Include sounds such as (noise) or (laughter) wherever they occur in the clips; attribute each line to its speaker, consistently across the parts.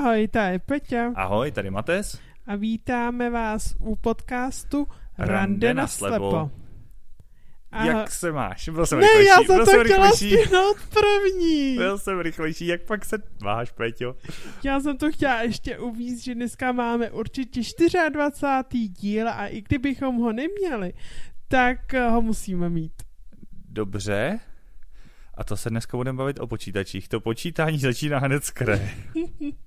Speaker 1: Ahoj, tady Peťa.
Speaker 2: Ahoj, tady Mates.
Speaker 1: A vítáme vás u podcastu Rande,
Speaker 2: Rande
Speaker 1: na slepo.
Speaker 2: slepo.
Speaker 1: Aha.
Speaker 2: Jak se máš? Byl jsem
Speaker 1: Ne,
Speaker 2: rychlejší,
Speaker 1: já jsem
Speaker 2: byl
Speaker 1: to
Speaker 2: jsem
Speaker 1: chtěla
Speaker 2: rychlejší.
Speaker 1: stihnout první. (laughs)
Speaker 2: Byl jsem rychlejší, jak pak se máš, Peťo?
Speaker 1: Já jsem to chtěla ještě uvíct, že dneska máme určitě 24. díl a i kdybychom ho neměli, tak eh, ho musíme mít.
Speaker 2: Dobře. A to se dneska budeme bavit o počítačích. To počítání začíná hned z kraje. (laughs)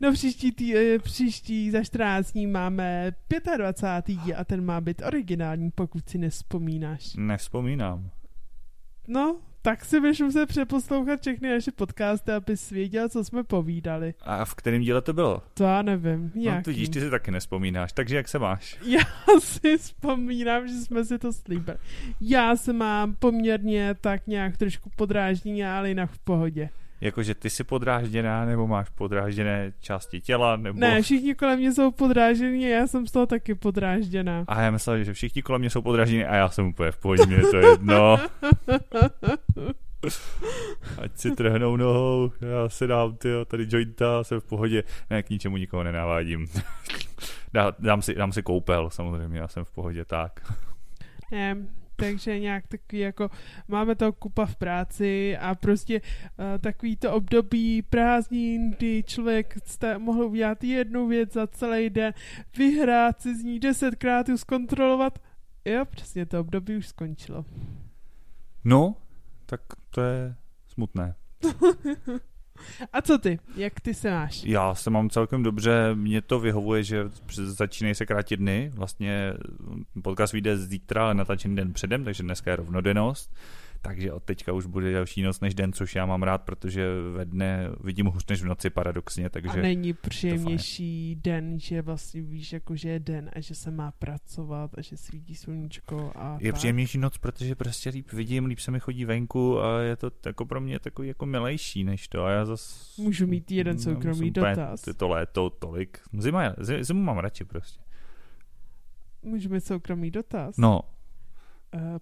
Speaker 1: No příští, tý, eh, příští za 14 dní máme 25. díl a ten má být originální, pokud si nespomínáš.
Speaker 2: Nevzpomínám.
Speaker 1: No, tak si budeš muset přeposlouchat všechny naše podcasty, abys věděl, co jsme povídali.
Speaker 2: A v kterém díle to bylo?
Speaker 1: To já nevím.
Speaker 2: No,
Speaker 1: Jaký.
Speaker 2: tudíž ty si taky nespomínáš. Takže jak se máš? (laughs)
Speaker 1: Já si vzpomínám, že jsme si to slíbili. Já se mám poměrně tak nějak trošku podráždění, ale jinak v pohodě.
Speaker 2: Jakože ty jsi podrážděná, nebo máš podrážděné části těla, nebo...
Speaker 1: Ne, všichni kolem mě jsou podráždění a já jsem z toho taky podrážděná.
Speaker 2: A já myslel, že všichni kolem mě jsou podráždění a já jsem úplně v pohodě, mě je to jedno. (laughs) Ať si trhnou nohou, já si dám tyjo, tady jointa, jsem v pohodě. Ne, k ničemu nikoho nenávádím. (laughs) Dá, dám, si, dám si koupel, samozřejmě, já jsem v pohodě, tak.
Speaker 1: Ne, takže nějak takový jako máme to kupa v práci a prostě uh, takový to období prázdnin, kdy člověk jste mohl udělat jednu věc za celý den, vyhrát si z ní desetkrát ji zkontrolovat. Jo, přesně to období už skončilo.
Speaker 2: No, tak to je smutné. (laughs)
Speaker 1: A co ty? Jak ty se máš?
Speaker 2: Já se mám celkem dobře, mě to vyhovuje, že začínají se krátit dny, vlastně podcast vyjde zítra, ale natačený den předem, takže dneska je rovnodennost, takže od teďka už bude další noc než den, což já mám rád, protože ve dne vidím hůř než v noci paradoxně, takže
Speaker 1: A není příjemnější den, že vlastně víš, jako že je den a že se má pracovat a že svítí sluníčko a
Speaker 2: je
Speaker 1: tak.
Speaker 2: příjemnější noc, protože prostě líp vidím, líp se mi chodí venku a je to jako pro mě takový jako milejší než to a já zas...
Speaker 1: Můžu mít jeden
Speaker 2: No,
Speaker 1: soukromý
Speaker 2: úplně-
Speaker 1: dotaz.
Speaker 2: To léto tolik. Zima, zimu mám radši prostě.
Speaker 1: Můžu mít soukromý dotaz?
Speaker 2: No,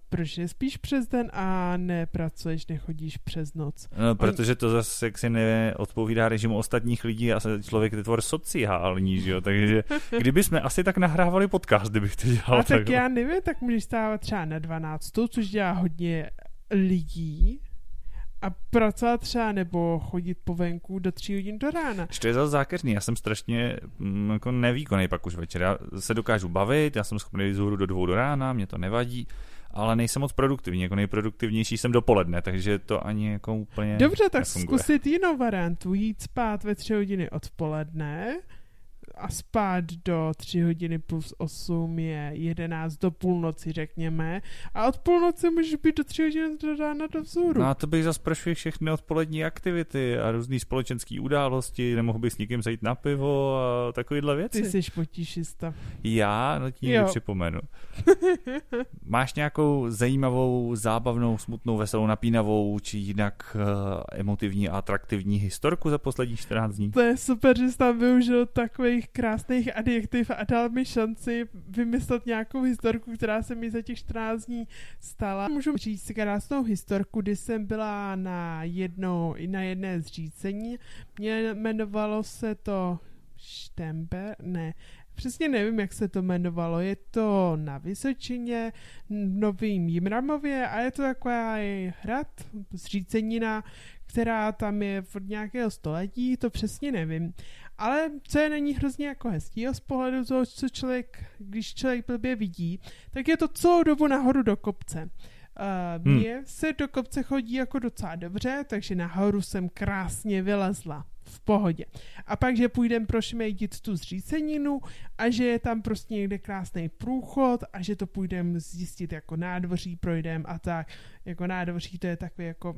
Speaker 1: proč nespíš přes den a nepracuješ, nechodíš přes noc?
Speaker 2: No, protože to zase jaksi neodpovídá režimu ostatních lidí a se- člověk je tvor sociální, že jo, takže (laughs) kdyby jsme asi tak nahrávali podcast, kdybych to dělal
Speaker 1: a tak
Speaker 2: takhle.
Speaker 1: já nevím, tak můžeš stávat třeba na 12, což dělá hodně lidí a pracovat třeba nebo chodit po venku do 3 hodin do rána.
Speaker 2: To je zase zákeřný, já jsem strašně mm, jako nevýkonný pak už večer. Já se dokážu bavit, já jsem schopný jít z do dvou do rána, mě to nevadí, ale nejsem moc produktivní, jako nejproduktivnější jsem dopoledne, takže to ani jako úplně
Speaker 1: Dobře, tak
Speaker 2: nefunguje.
Speaker 1: zkusit jinou variantu. Jít spát ve 3 hodiny odpoledne a spát do 3 hodiny plus 8 je 11 do půlnoci, řekněme. A od půlnoci můžeš být do 3 hodiny do rána do vzhůru.
Speaker 2: No a to bych zase všechny odpolední aktivity a různé společenské události, nemohl bych s někým zajít na pivo a takovéhle věci.
Speaker 1: Ty jsi potišista.
Speaker 2: Já, no ti připomenu. (laughs) Máš nějakou zajímavou, zábavnou, smutnou, veselou, napínavou, či jinak uh, emotivní a atraktivní historku za poslední 14 dní?
Speaker 1: To je super, že jsi tam využil takových krásných adjektiv a dal mi šanci vymyslet nějakou historku, která se mi za těch 14 dní stala. Můžu říct si krásnou historku, kdy jsem byla na, jednou, na jedné zřícení. Mě jmenovalo se to Štember, ne, Přesně nevím, jak se to jmenovalo. Je to na Vysočině, v Novým Jimramově a je to taková hrad, zřícenina, která tam je od nějakého století, to přesně nevím. Ale co je na ní hrozně jako hezkýho z pohledu toho, co člověk, když člověk blbě vidí, tak je to celou dobu nahoru do kopce. Uh,
Speaker 2: Hmm.
Speaker 1: mně se do kopce chodí jako docela dobře, takže nahoru jsem krásně vylezla v pohodě. A pak, že půjdeme prošmejdit tu zříceninu a že je tam prostě někde krásný průchod a že to půjdeme zjistit jako nádvoří, projdeme a tak. Jako nádvoří to je takový jako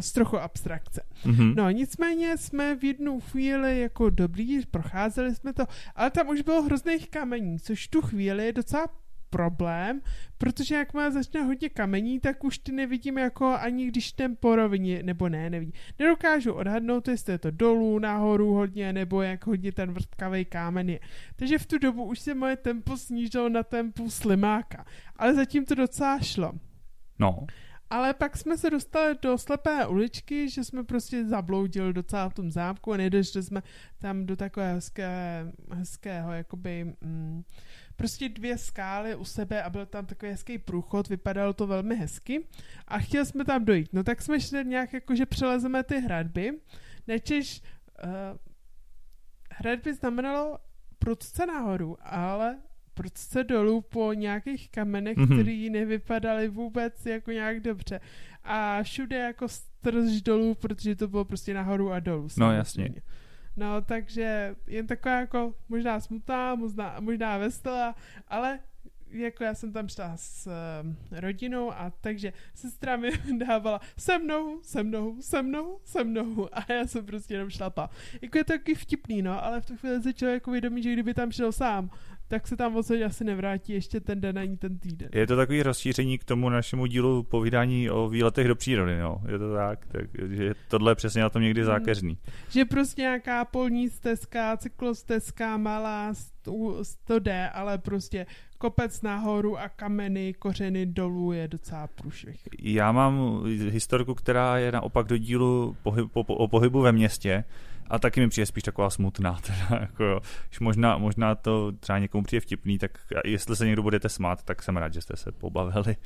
Speaker 1: z trochu abstrakce.
Speaker 2: Mhm.
Speaker 1: No nicméně jsme v jednu chvíli jako dobrý, procházeli jsme to, ale tam už bylo hrozných kamení, což tu chvíli je docela problém, protože jak má začne hodně kamení, tak už ty nevidím jako ani když ten po rovině, nebo ne, nevidím. Nedokážu odhadnout, jestli je to dolů, nahoru hodně, nebo jak hodně ten vrtkavý kámen je. Takže v tu dobu už se moje tempo snížilo na tempo slimáka. Ale zatím to docela šlo.
Speaker 2: No,
Speaker 1: ale pak jsme se dostali do slepé uličky, že jsme prostě zabloudili docela v tom zámku a nedošli jsme tam do takové hezké, hezkého, jakoby, mm, prostě dvě skály u sebe a byl tam takový hezký průchod, vypadalo to velmi hezky a chtěli jsme tam dojít. No tak jsme šli nějak jako, že přelezeme ty hradby, nečež uh, hradby znamenalo prudce nahoru, ale prudce dolů po nějakých kamenech, mm-hmm. které nevypadaly vůbec jako nějak dobře. A všude jako strž dolů, protože to bylo prostě nahoru a dolů.
Speaker 2: No jasně.
Speaker 1: No, takže jen taková jako možná smutná, možná, možná veselá, ale jako já jsem tam šla s uh, rodinou a takže sestra mi (laughs) dávala se mnou, se mnou, se mnou, se mnou a já jsem prostě jenom šlapa. Jako je to taky vtipný, no, ale v tu chvíli se člověk uvědomí, že kdyby tam šel sám, tak se tam odsaď asi nevrátí ještě ten den ani ten týden.
Speaker 2: Je to takový rozšíření k tomu našemu dílu povídání o výletech do přírody, no. Je to tak, tak že tohle je přesně na tom někdy hmm. zákeřný. Hmm.
Speaker 1: Že prostě nějaká polní stezka, cyklostezka, malá, to jde, ale prostě kopec nahoru a kameny, kořeny dolů je docela průšvih.
Speaker 2: Já mám historku, která je naopak do dílu pohyb, po, po, o pohybu ve městě, a taky mi přijde spíš taková smutná. (laughs) Teda, jako jo. možná, možná to třeba někomu přijde vtipný, tak jestli se někdo budete smát, tak jsem rád, že jste se pobavili.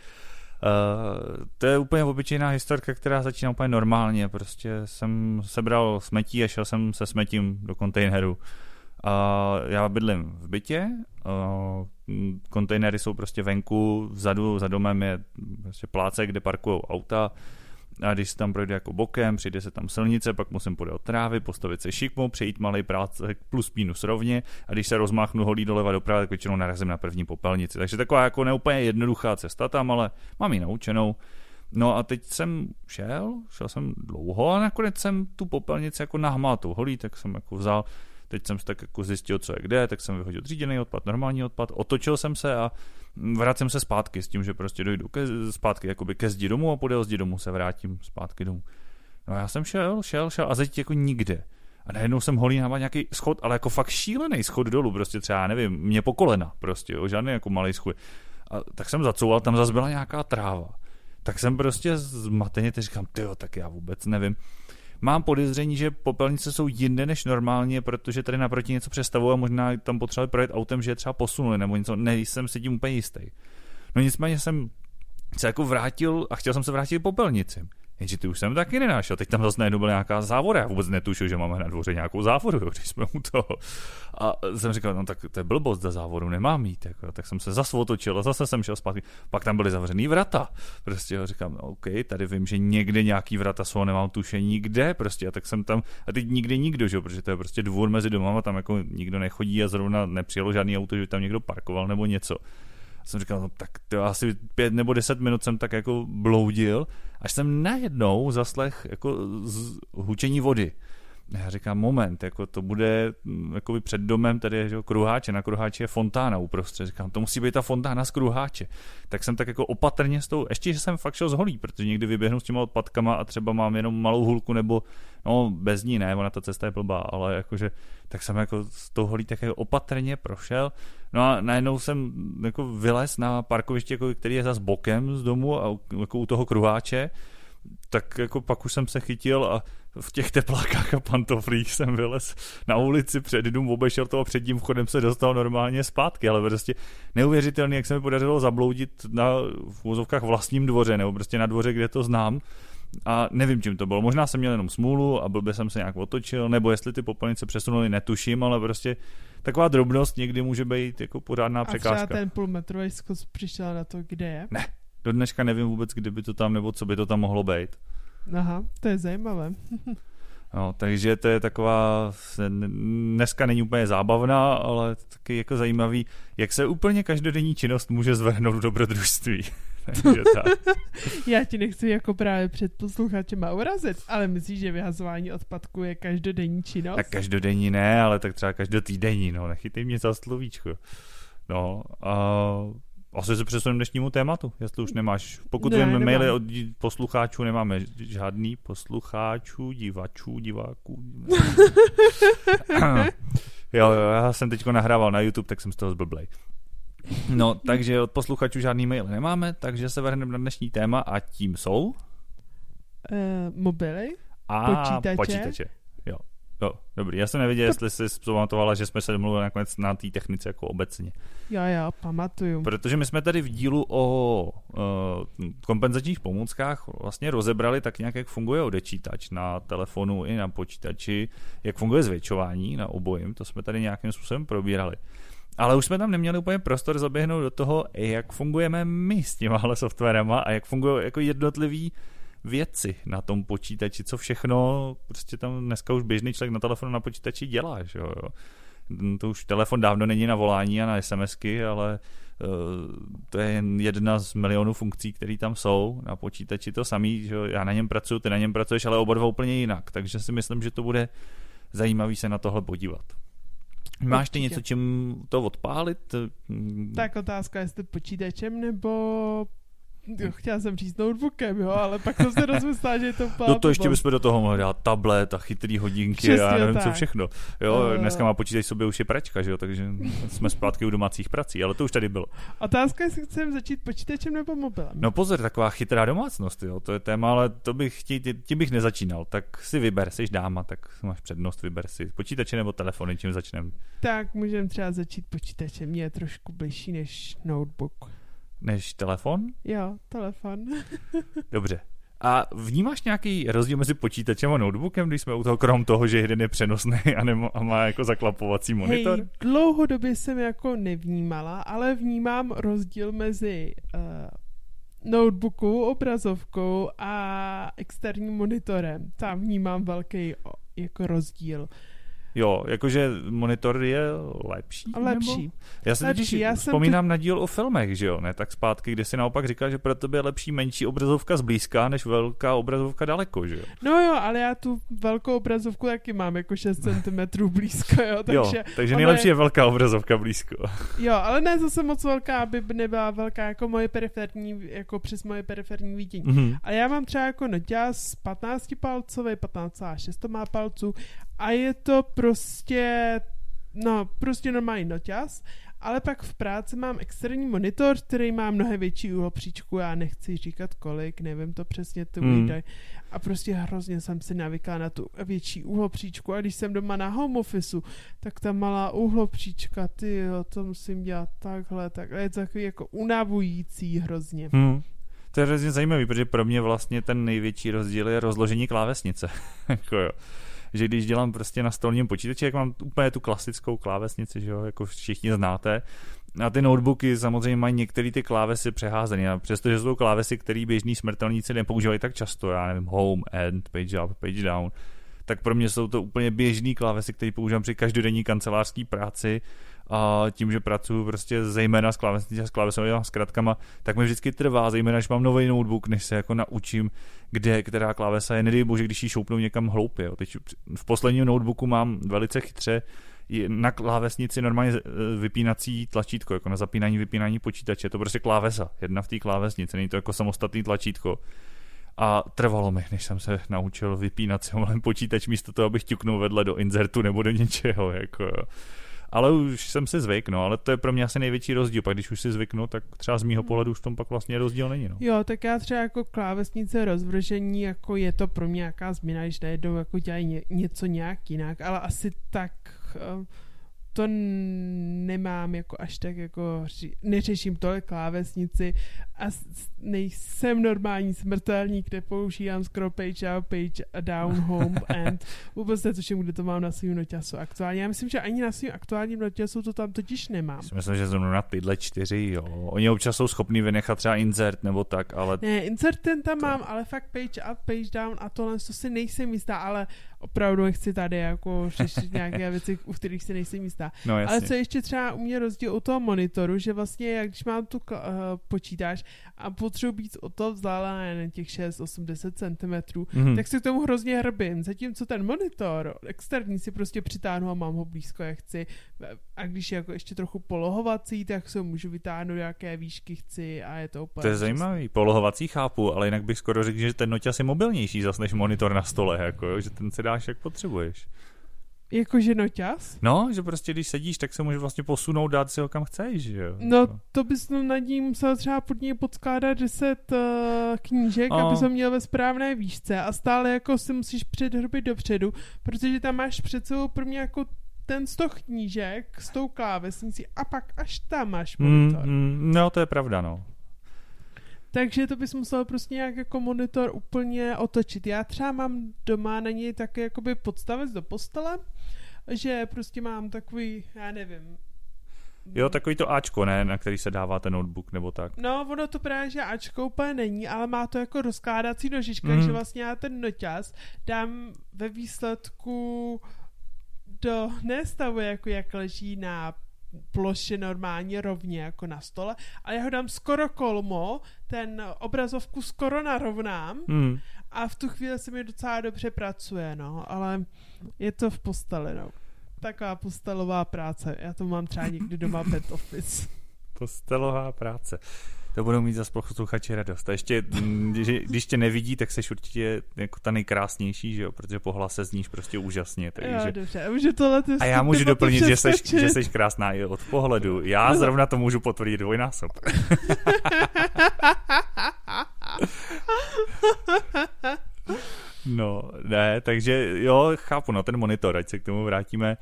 Speaker 2: Uh, to je úplně obyčejná historka, která začíná úplně normálně. Prostě jsem sebral smetí a šel jsem se smetím do kontejneru. Uh, já bydlím v bytě, uh, kontejnery jsou prostě venku, vzadu za domem je prostě pláce, kde parkují auta, a když se tam projde jako bokem, přijde se tam silnice, pak musím podat trávy, postavit se šikmou, přejít malý práce plus minus rovně a když se rozmáchnu holí doleva doprava, tak většinou narazím na první popelnici. Takže taková jako neúplně jednoduchá cesta tam, ale mám ji naučenou. No a teď jsem šel, šel jsem dlouho a nakonec jsem tu popelnici jako nahmátou holí, tak jsem jako vzal Teď jsem si tak jako zjistil, co je kde, tak jsem vyhodil tříděný odpad, normální odpad, otočil jsem se a vracím se zpátky s tím, že prostě dojdu ke, zpátky jakoby ke zdi domů a podél zdi domů se vrátím zpátky domů. No já jsem šel, šel, šel a teď jako nikde. A najednou jsem holý na nějaký schod, ale jako fakt šílený schod dolů, prostě třeba, nevím, mě po kolena, prostě, jo, žádný jako malý schod. A tak jsem zacouval, tam zase byla nějaká tráva. Tak jsem prostě zmateně teď říkám, tyjo, tak já vůbec nevím. Mám podezření, že popelnice jsou jinde než normálně, protože tady naproti něco přestavují a možná tam potřebovali projet autem, že je třeba posunuli nebo něco, nejsem si tím úplně jistý. No nicméně jsem se jako vrátil a chtěl jsem se vrátit popelnici. Jenže ty už jsem taky nenášel. Teď tam zase najednou byla nějaká závora. Já vůbec netušil, že máme na dvoře nějakou závoru, když jsme u toho. A jsem říkal, no tak to je blbost, za závoru nemám mít. Jako, tak jsem se zase otočil a zase jsem šel zpátky. Pak tam byly zavřený vrata. Prostě jo, říkám, no, OK, tady vím, že někde nějaký vrata jsou, nemám tušení kde. Prostě a tak jsem tam, a teď nikde nikdo, že? protože to je prostě dvůr mezi domama, tam jako nikdo nechodí a zrovna nepřijelo žádný auto, že tam někdo parkoval nebo něco jsem říkal, no tak to asi pět nebo deset minut jsem tak jako bloudil, až jsem najednou zaslech jako z hučení vody. Já říkám, moment, jako to bude mm, jako před domem tady je kruháče, na kruháči je fontána uprostřed. Říkám, to musí být ta fontána z kruháče. Tak jsem tak jako opatrně s tou, ještě, že jsem fakt šel z holí, protože někdy vyběhnu s těma odpadkama a třeba mám jenom malou hulku nebo, no bez ní ne, ona ta cesta je blbá, ale jakože, tak jsem jako s tou holí tak jako opatrně prošel. No a najednou jsem jako vylez na parkoviště, jako, který je zase bokem z domu a jako u toho kruháče tak jako pak už jsem se chytil a v těch teplákách a pantoflích jsem vylez na ulici před dům, obešel to a před tím vchodem se dostal normálně zpátky, ale prostě neuvěřitelný, jak se mi podařilo zabloudit na v úzovkách vlastním dvoře, nebo prostě na dvoře, kde to znám. A nevím, čím to bylo. Možná jsem měl jenom smůlu a blbě jsem se nějak otočil, nebo jestli ty popelnice přesunuli, netuším, ale prostě taková drobnost někdy může být jako pořádná překážka. A
Speaker 1: třeba ten půlmetrový skos přišel na to, kde je?
Speaker 2: Ne, do dneška nevím vůbec, kdyby to tam, nebo co by to tam mohlo být.
Speaker 1: Aha, to je zajímavé. (laughs)
Speaker 2: No, takže to je taková, dneska není úplně zábavná, ale taky jako zajímavý, jak se úplně každodenní činnost může zvrhnout do dobrodružství. (laughs) (laughs)
Speaker 1: Já ti nechci jako právě před posluchačem urazit, ale myslíš, že vyhazování odpadku je každodenní činnost?
Speaker 2: Tak každodenní ne, ale tak třeba každotýdenní, no, nechytej mě za slovíčko. No, a asi se přesuneme dnešnímu tématu, jestli už nemáš. Pokud ne, víme maily od poslucháčů, nemáme žádný poslucháčů, divačů, diváků. (laughs) jo, jo, já jsem teď nahrával na YouTube, tak jsem z toho zblblej. No, takže od posluchačů žádný mail nemáme, takže se vrhneme na dnešní téma a tím jsou...
Speaker 1: Uh, mobily?
Speaker 2: A
Speaker 1: Počítače?
Speaker 2: počítače. Jo. Jo, dobrý. Já jsem nevěděl, jestli jsi pamatovala, že jsme se domluvili nakonec na té technice jako obecně.
Speaker 1: Jo, jo, pamatuju.
Speaker 2: Protože my jsme tady v dílu o uh, kompenzačních pomůckách vlastně rozebrali tak nějak, jak funguje odečítač na telefonu i na počítači, jak funguje zvětšování na obojím, to jsme tady nějakým způsobem probírali. Ale už jsme tam neměli úplně prostor zaběhnout do toho, jak fungujeme my s těmahle (laughs) softwarama a jak fungují jako jednotlivý věci na tom počítači, co všechno prostě tam dneska už běžný člověk na telefonu na počítači dělá, že jo. To už telefon dávno není na volání a na SMSky, ale uh, to je jen jedna z milionů funkcí, které tam jsou na počítači to samý, že jo? já na něm pracuji, ty na něm pracuješ, ale oba dva úplně jinak, takže si myslím, že to bude zajímavý se na tohle podívat. Máš ty něco, čím to odpálit?
Speaker 1: Tak otázka, jestli počítačem nebo Jo, chtěla jsem říct notebookem, jo, ale pak jsem se rozmyslela, že je to úplná
Speaker 2: No to ještě bychom do toho mohli dát tablet a chytrý hodinky
Speaker 1: Přesně
Speaker 2: a nevím co
Speaker 1: tak.
Speaker 2: všechno. Jo,
Speaker 1: Eh.
Speaker 2: dneska má počítač sobě už je pračka, že jo, takže jsme zpátky u domácích prací, ale to už tady bylo.
Speaker 1: Otázka je, jestli chceme začít počítačem nebo mobilem.
Speaker 2: No pozor, taková chytrá domácnost, jo, to je téma, ale to bych, ti, ti bych nezačínal, tak si vyber, jsi dáma, tak máš přednost, vyber si počítače nebo telefony, čím začneme,
Speaker 1: Tak můžeme třeba začít počítačem, mě je trošku bližší než notebook.
Speaker 2: Než telefon?
Speaker 1: Jo, telefon. (laughs)
Speaker 2: Dobře. A vnímáš nějaký rozdíl mezi počítačem a notebookem, když jsme u toho, krom toho, že jeden je přenosný a, nemo, a má jako zaklapovací monitor?
Speaker 1: Hej, dlouhodobě jsem jako nevnímala, ale vnímám rozdíl mezi uh, notebooku, obrazovkou a externím monitorem. Tam vnímám velký jako rozdíl.
Speaker 2: Jo, jakože monitor je lepší?
Speaker 1: A lepší.
Speaker 2: Nebo? Já si
Speaker 1: Lepší, já
Speaker 2: vzpomínám na díl o filmech, že jo, ne tak zpátky, kde si naopak říkal, že pro tebe je lepší menší obrazovka zblízka, než velká obrazovka daleko, že jo?
Speaker 1: No jo, ale já tu velkou obrazovku taky mám jako 6 cm blízko, jo, takže...
Speaker 2: jo, takže nejlepší
Speaker 1: je-
Speaker 2: je velká obrazovka blízko.
Speaker 1: Jo, ale ne zase moc velká, aby nebyla velká jako moje periferní, jako přes moje periferní vidění.
Speaker 2: Mhm.
Speaker 1: A já mám třeba jako noťaz 15 palcový, 15,6 to má palců a je to prostě, no, prostě normální noťaz, ale pak v práci mám externí monitor, který má mnohem větší úhlopříčku, já nechci říkat kolik, nevím to přesně to
Speaker 2: Hmm.
Speaker 1: údaj. A prostě hrozně jsem si navykla na tu větší úhlopříčku a když jsem doma na home officeu, tak ta malá úhlopříčka, ty jo, to musím dělat takhle, takhle, je to takový jako unavující hrozně.
Speaker 2: Hmm. To je hrozně zajímavý, protože pro mě vlastně ten největší rozdíl je rozložení klávesnice. (laughs) jako jo. Že když dělám prostě na stolním počítači, jak mám úplně tu klasickou klávesnici, že jo, jako všichni znáte, a ty notebooky samozřejmě mají některé ty klávesy přeházené, a přestože jsou klávesy, které běžní smrtelníci nepoužívají tak často, já nevím, home, end, page up, page down, tak pro mě jsou to úplně běžný klávesy, které používám při každodenní kancelářské práci a tím, že pracuji prostě zejména s klávesnicí a s klávesovými zkratkama, tak mi vždycky trvá, zejména když mám nový notebook, než se jako naučím, kde která klávesa je. Nedej bože, když ji šoupnu někam hloupě. Jo. Teď v posledním notebooku mám velice chytře na klávesnici normálně eh, vypínací tlačítko, jako na zapínání, vypínání počítače. Je to prostě klávesa, jedna v té klávesnici, není to jako samostatný tlačítko. A trvalo mi, než jsem se naučil vypínat si počítač místo toho, abych ťuknul vedle do inzertu nebo do něčeho. Jako, jo. Ale už jsem si zvyk, no, ale to je pro mě asi největší rozdíl. Pak když už si zvyknu, tak třeba z mýho pohledu už v tom pak vlastně rozdíl není. No.
Speaker 1: Jo, tak já třeba jako klávesnice rozvržení, jako je to pro mě nějaká změna, když najednou jako dělají ně, něco nějak jinak, ale asi tak eh, to nemám jako až tak jako, neřeším tolik klávesnici a nejsem normální smrtelník, kde používám scroll page up, page a down, (laughs) home, and vůbec netuším, kde to mám na svým noťasu aktuálně. Já myslím, že ani na svým aktuálním noťasu to tam totiž nemám.
Speaker 2: Myslím, že zrovna na tyhle čtyři, jo. Oni občas jsou schopní vynechat třeba insert nebo tak, ale
Speaker 1: Ne, insert ten tam
Speaker 2: To-
Speaker 1: mám, ale fakt page up, page down a tohle, to si nejsem jistá, ale opravdu nechci tady jako řešit nějaké (laughs) věci, u kterých si nejsem jistá.
Speaker 2: no jasně.
Speaker 1: Ale co ještě třeba u mě rozdíl u toho monitoru, že vlastně jak když mám tu uh, počítač a potřebuji být o to vzdálené na těch 6, 8, 10 cm,
Speaker 2: Mhm.
Speaker 1: tak si k tomu hrozně hrbím. Zatímco ten monitor externí si prostě přitáhnu a mám ho blízko, jak chci. A když je jako ještě trochu polohovací, tak se ho můžu vytáhnout, jaké výšky chci a je to úplně...
Speaker 2: To je zajímavý, polohovací chápu, ale jinak bych skoro řekl, že ten noťas je mobilnější zas než monitor na stole, jako, jo, že ten si dáš, jak potřebuješ.
Speaker 1: Jakože noťas?
Speaker 2: No, že prostě když sedíš, tak se může vlastně posunout, dát si ho kam chceš, že jo?
Speaker 1: No, to bys no, nad ním musel třeba pod něj podskládat 10 uh, knížek,
Speaker 2: No.
Speaker 1: aby se měl ve správné výšce a stále jako si musíš předhrbit dopředu, protože tam máš před sebou pro mě jako ten stoch knížek s tou klávesnicí a pak až tam máš
Speaker 2: Mm,
Speaker 1: monitor.
Speaker 2: mm, no, to je pravda, no.
Speaker 1: Takže to bys musel prostě nějak jako monitor úplně otočit. Já třeba mám doma na něj taky jakoby podstavec do postele, že prostě mám takový, já nevím.
Speaker 2: Jo, takový to Ačko, ne, na který se dává ten notebook, nebo tak.
Speaker 1: No, ono to právě, že Ačko úplně není, ale má to jako rozkládací nožička,
Speaker 2: Mhm.
Speaker 1: že vlastně já ten noťaz dám ve výsledku do nestavu, jako jak leží na ploše normálně rovně jako na stole, ale já ho dám skoro kolmo, ten obrazovku skoro narovnám
Speaker 2: Hmm.
Speaker 1: a v tu chvíli se mi docela dobře pracuje, no, ale je to v posteli, no. Taková postelová práce. Já to mám třeba někdy doma bed office. (laughs)
Speaker 2: Postelová práce. To budou mít zase posluchači radost. A ještě, mm, když, když tě nevidí, tak seš určitě jako ta nejkrásnější, že jo? Protože po hlase zníš prostě úžasně.
Speaker 1: Jo,
Speaker 2: Takže...
Speaker 1: dobře. Můžu tohle ty
Speaker 2: A já můžu (laughs) doplnit, že jsi,
Speaker 1: přeskočit.
Speaker 2: že jsi krásná i od pohledu. Já zrovna to můžu potvrdit dvojnásob. (laughs) No, ne, takže jo, chápu, no ten monitor, ať se k tomu vrátíme.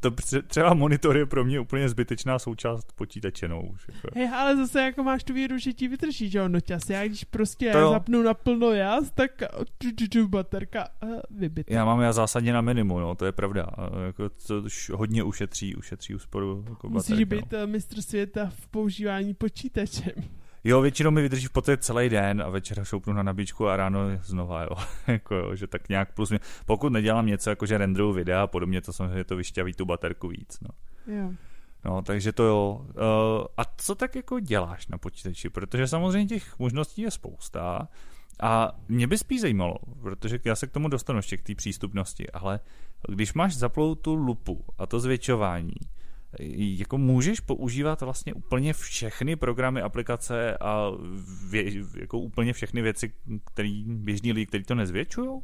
Speaker 2: To tře- třeba monitor je pro mě úplně zbytečná součást počítače, no už. Jako.
Speaker 1: Hej, ale zase jako máš tu víru, že ti vydrží, že jo, noťas. Já když prostě
Speaker 2: To
Speaker 1: zapnu na plno jas, tak baterka uh, vybitá.
Speaker 2: Já mám já zásadně na minimum, no, to je pravda. Jako to už hodně ušetří, ušetří úsporu. Jako
Speaker 1: Musíš
Speaker 2: baterky,
Speaker 1: být no. mistr světa v používání počítače.
Speaker 2: Jo, většinou mi vydrží v podstatě celý den a večer šoupnu na nabíčku a ráno znova, jo. (laughs) jako jo, že tak nějak plus mě. Pokud nedělám něco, jako že renderuju videa a podobně, to samozřejmě to vyšťaví tu baterku víc, no.
Speaker 1: Jo.
Speaker 2: No, takže to jo. Uh, a co tak jako děláš na počítači? Protože samozřejmě těch možností je spousta a mě by spíš zajímalo, protože já se k tomu dostanu ještě k té přístupnosti, ale když máš zaplou tu lupu a to zvětšování, jako můžeš používat vlastně úplně všechny programy, aplikace a vě, jako úplně všechny věci, které běžní lidi, kteří to nezvětšují?
Speaker 1: Uh,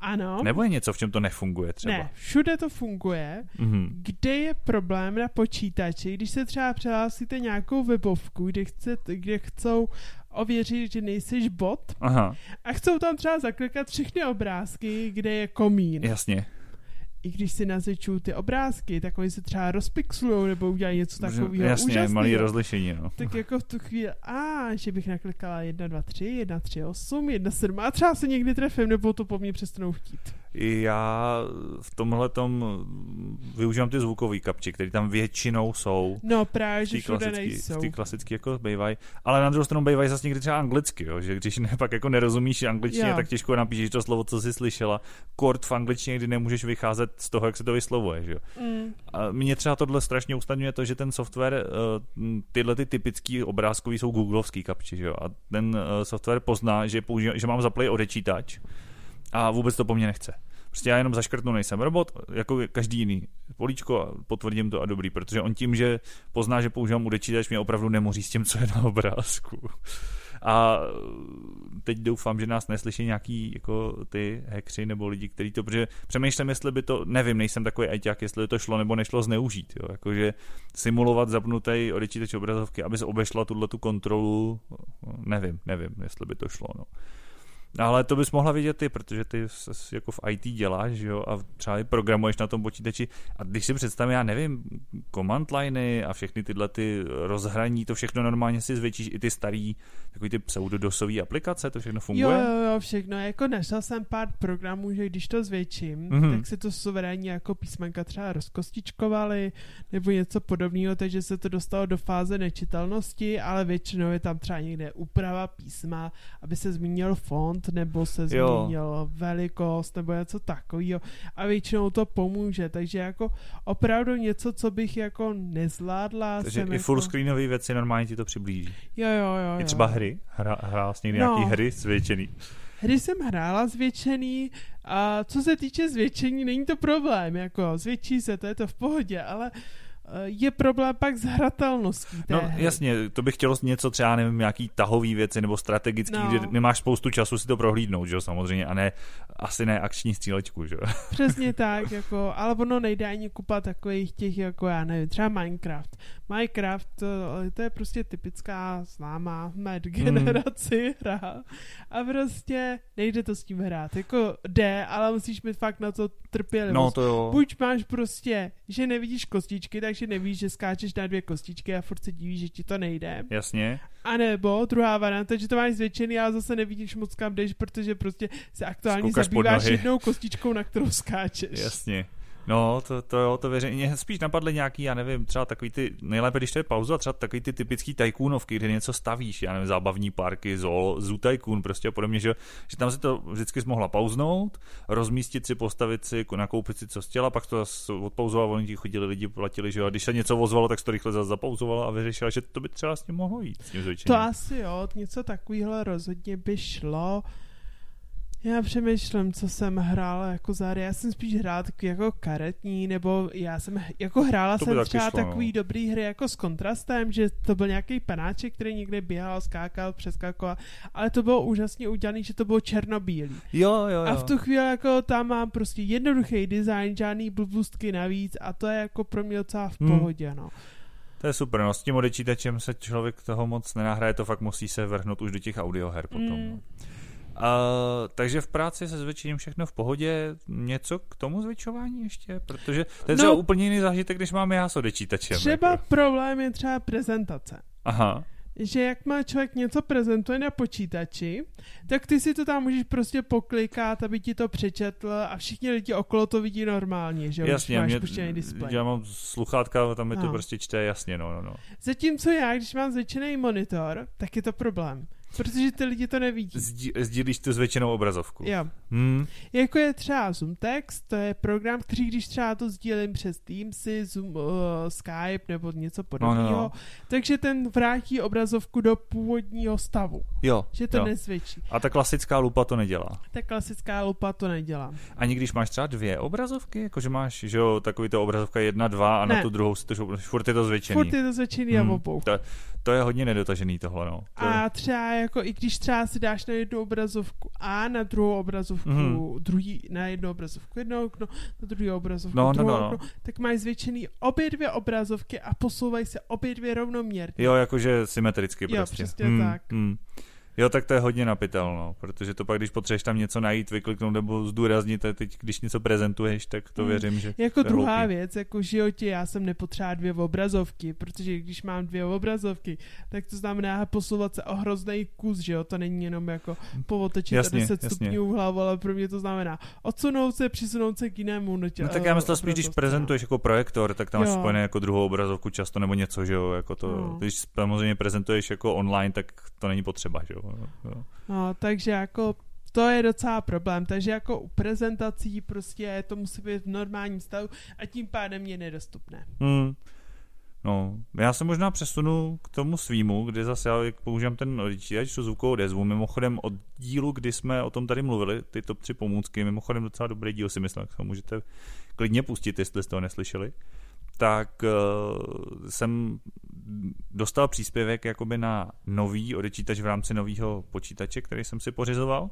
Speaker 1: ano.
Speaker 2: Nebo je něco, v čem to nefunguje třeba?
Speaker 1: Ne, všude to funguje.
Speaker 2: Mhm.
Speaker 1: Kde je problém na počítači, když se třeba přihlásíte nějakou webovku, kde, chcete, kde chcou ověřit, že nejsiš bot
Speaker 2: Aha,
Speaker 1: a chcou tam třeba zaklikat všechny obrázky, kde je komín.
Speaker 2: jasně.
Speaker 1: I když si nazvětšují ty obrázky, tak oni se třeba rozpixlujou nebo udělají něco takového
Speaker 2: Jasně,
Speaker 1: úžasného.
Speaker 2: malý rozlišení, no.
Speaker 1: Tak jako v tu chvíli, a že bych naklikala 1, 2, 3, 1, 3, 8, 1, 7 a třeba se někdy trefím, nebo to po mně přestanou chtít.
Speaker 2: I já v tomhle tom využívám ty zvukové kapči, které tam většinou jsou.
Speaker 1: No právě, že všude nejsou.
Speaker 2: v té klasický jako bývají, ale na druhou stranu bývají zase někdy třeba anglicky, jo, že když ne, pak jako nerozumíš angličtině,
Speaker 1: Jo.
Speaker 2: tak těžko napíšeš to slovo, co jsi slyšela. Kort v angličtině, kdy nemůžeš vycházet z toho, jak se to vyslovuje, že.
Speaker 1: Mm.
Speaker 2: A mě třeba tohle strašně usnadňuje to, že ten software, eh, tyhle ty typický obrázkový jsou googlovský kapči, že jo, a ten eh, software pozná, že, používá, že mám zaplay odečítač a vůbec to po mně nechce. Prostě já jenom zaškrtnu, nejsem robot, jako každý jiný. Políčko a potvrdím to a dobrý, protože on tím, že pozná, že používám odečítač, mě opravdu nemoří s tím, co je na obrázku. A teď doufám, že nás neslyší nějaký jako ty hackři nebo lidi, kteří to, protože přemýšlím, jestli by to, nevím, nejsem takový ajťák, jestli to šlo nebo nešlo zneužít, jo. Jakože simulovat zapnutý odečítač obrazovky, aby se obešla tuhle tu kontrolu, nevím, nevím, jestli by to šlo, no. Ale to bys mohla vidět ty, protože ty jako v IT děláš, že jo, a třeba i programuješ na tom počítači. A když si představím, já nevím, command liney a všechny tyhle ty rozhraní, to všechno normálně si zvětšíš, i ty starý, takový ty pseudodosové aplikace, to všechno
Speaker 1: Jo,
Speaker 2: funguje?
Speaker 1: jo, jo, všechno. Jako našel jsem pár programů, že když to zvětším,
Speaker 2: Mhm.
Speaker 1: mm-hmm. tak se to suverénně jako písmenka třeba rozkostičkovaly nebo něco podobného, takže se to dostalo do fáze nečitelnosti, ale většinou je tam třeba někde úprava písma, aby se zmínil font, nebo se
Speaker 2: Jo.
Speaker 1: zmínil velikost, nebo něco takového. A většinou to pomůže, takže jako opravdu něco, co bych jako nezvládla.
Speaker 2: Takže
Speaker 1: jsem
Speaker 2: i
Speaker 1: jako...
Speaker 2: fullscreenové věci normálně ti to přiblíží.
Speaker 1: Jo, jo, jo.
Speaker 2: I
Speaker 1: jo.
Speaker 2: třeba hry, hra, hrál jsi někdy
Speaker 1: No.
Speaker 2: nějaký hry zvětšený.
Speaker 1: Hry jsem hrála zvětšený a co se týče zvětšení, není to problém, jako zvětší se, to je to v pohodě, ale je problém pak s hratelností té
Speaker 2: No
Speaker 1: hry.
Speaker 2: jasně, to bych chtělo něco třeba, nevím, nějaký tahový věci nebo strategický,
Speaker 1: No.
Speaker 2: kde nemáš spoustu času si to prohlídnout, že jo, samozřejmě, a ne, asi ne akční střílečku, že jo.
Speaker 1: Přesně (laughs) tak, jako, ale ono nejde ani kupat takových těch, jako já nevím, třeba Minecraft. Minecraft, to, to je prostě typická známá v mé generaci (laughs) hra a prostě nejde to s tím hrát. Jako jde, ale musíš mít fakt na to trpělivost.
Speaker 2: No to jo.
Speaker 1: Buď máš prostě, že nevidíš kostičky, takže nevíš, že skáčeš na dvě kostičky a furt se divíš, že ti to nejde.
Speaker 2: Jasně.
Speaker 1: A nebo druhá varianta, že to máš zvětšený, ale zase nevidíš moc kam jdeš, protože prostě se aktuálně
Speaker 2: Skoukáš pod
Speaker 1: zabýváš jednou kostičkou, na kterou skáčeš.
Speaker 2: Jasně. No, to, to jo, to. Mě spíš napadly nějaký, já nevím, třeba takový ty, nejlépe, když to je pauza, třeba takový ty typický tajkůnovky, kde něco stavíš, já nevím, zábavní parky, zoo, zoo tajkůn, prostě a podobně, že, že tam si to vždycky mohla pauznout, rozmístit si, postavit si, nakoupit si, co chtěla, pak to zase odpouzoval, oni ti chodili lidi, platili, že jo, a když se něco ozvalo, tak to rychle zase zapauzovala a vyřešila, že to by třeba s tím mohlo jít, s tím
Speaker 1: To asi jo, něco takového rozhodně by šlo. Já přemýšlím, co jsem hrála jako za hry. Já jsem spíš hrála takový jako karetní, nebo já jsem jako hrála
Speaker 2: To
Speaker 1: jsem třeba
Speaker 2: šlo, no.
Speaker 1: takový dobrý hry jako s kontrastem, že to byl nějaký panáček, který někde běhal, skákal, přeskakoval, ale to bylo úžasně udělané, že to bylo černobílý.
Speaker 2: Jo, jo, jo.
Speaker 1: A v tu chvíli jako tam mám prostě jednoduchý design, žádný blbůstky navíc a to je jako pro mě docela v
Speaker 2: Hmm.
Speaker 1: pohodě, no.
Speaker 2: To je super, no s tím odečítačem se člověk toho moc nenahraje, to fakt musí se vrhnout už do těch audioher potom.
Speaker 1: Mm.
Speaker 2: Mm. Uh, takže v práci se zvětšením všechno v pohodě. Něco k tomu zvětšování ještě? Protože to je
Speaker 1: No.
Speaker 2: třeba úplně jiný zážitek, když mám já s odečítačem.
Speaker 1: Třeba
Speaker 2: Jako.
Speaker 1: problém je třeba prezentace.
Speaker 2: Aha,
Speaker 1: že jak má člověk něco prezentuje na počítači, tak ty si to tam můžeš prostě poklikat, aby ti to přečetl a všichni lidi okolo to vidí normálně, že jo,
Speaker 2: jasně,
Speaker 1: máš
Speaker 2: mě,
Speaker 1: puštěný displej.
Speaker 2: já mám sluchátka, a tam mi to
Speaker 1: No.
Speaker 2: prostě čte, jasně, no, no, no.
Speaker 1: Zatímco já, když mám zvětšený monitor, tak je to problém. Protože ty lidi to nevidí.
Speaker 2: Zdí, sdílíš tu zvětšenou obrazovku.
Speaker 1: Jo.
Speaker 2: Hmm,
Speaker 1: Jako je třeba ZoomText, to je program, který když třeba to sdílím přes Teamsy, Zoom, uh, Skype nebo něco podobného,
Speaker 2: no, no.
Speaker 1: takže ten vrátí obrazovku do původního stavu,
Speaker 2: jo,
Speaker 1: že to
Speaker 2: jo.
Speaker 1: nezvětší.
Speaker 2: A ta klasická lupa to nedělá.
Speaker 1: Ta klasická lupa to nedělá.
Speaker 2: Ani když máš třeba dvě obrazovky, jakože máš, že jo, takový to obrazovka jedna, dva a
Speaker 1: Ne.
Speaker 2: na tu druhou si to šoupneš, furt je to zvětšený.
Speaker 1: Furt je to zvětšený hmm. A obou.
Speaker 2: To, to je hodně nedotažený tohle, no. To,
Speaker 1: A třeba jako i když třeba si dáš na jednu obrazovku A, na druhou obrazovku
Speaker 2: Mhm.
Speaker 1: druhý, na jednu obrazovku jedno okno, na druhou obrazovku
Speaker 2: No, no,
Speaker 1: druhou
Speaker 2: no, no.
Speaker 1: okno, tak máš zvětšený obě dvě obrazovky a posouvají se obě dvě rovnoměrně.
Speaker 2: Jo, jakože symetricky
Speaker 1: Jo,
Speaker 2: prostě.
Speaker 1: přesně
Speaker 2: Hmm,
Speaker 1: tak.
Speaker 2: hmm. Jo, tak to je hodně napitelno, protože to pak, když potřebuješ tam něco najít, vykliknout nebo zdůraznit, a teď, když něco prezentuješ, tak to
Speaker 1: Hmm.
Speaker 2: věřím, že
Speaker 1: Jako
Speaker 2: to
Speaker 1: druhá
Speaker 2: hloupý.
Speaker 1: věc, jako v životě já jsem nepotřeba dvě obrazovky, protože když mám dvě obrazovky, tak to znamená posouvat se o hrozný kus, že jo, to není jenom jako povotočit
Speaker 2: Jasně,
Speaker 1: o 10
Speaker 2: jasně.
Speaker 1: stupňů hlavu, ale pro mě to znamená odsunout se, přisunout se k jinému notě,
Speaker 2: No tak
Speaker 1: eh,
Speaker 2: já myslel spíš, když
Speaker 1: obrazovce,
Speaker 2: prezentuješ jako projektor, tak tam máš spojené jako druhou obrazovku často nebo něco, že jo, jako to,
Speaker 1: No.
Speaker 2: když samozřejmě prezentuješ jako online, tak to není potřeba, že jo. Jo.
Speaker 1: No, takže jako to je docela problém, takže jako u prezentací prostě to musí být v normálním stavu a tím pádem je nedostupné.
Speaker 2: Hmm. No, já se možná přesunu k tomu svýmu, kde zase já používám ten odečítač, tu zvukovou odezvu. Mimochodem od dílu, kdy jsme o tom tady mluvili, ty top 3 pomůcky, mimochodem docela dobrý díl si myslím, tak můžete klidně pustit, jestli jste ho neslyšeli. Tak uh, jsem dostal příspěvek jakoby na nový odečítač v rámci nového počítače, který jsem si pořizoval.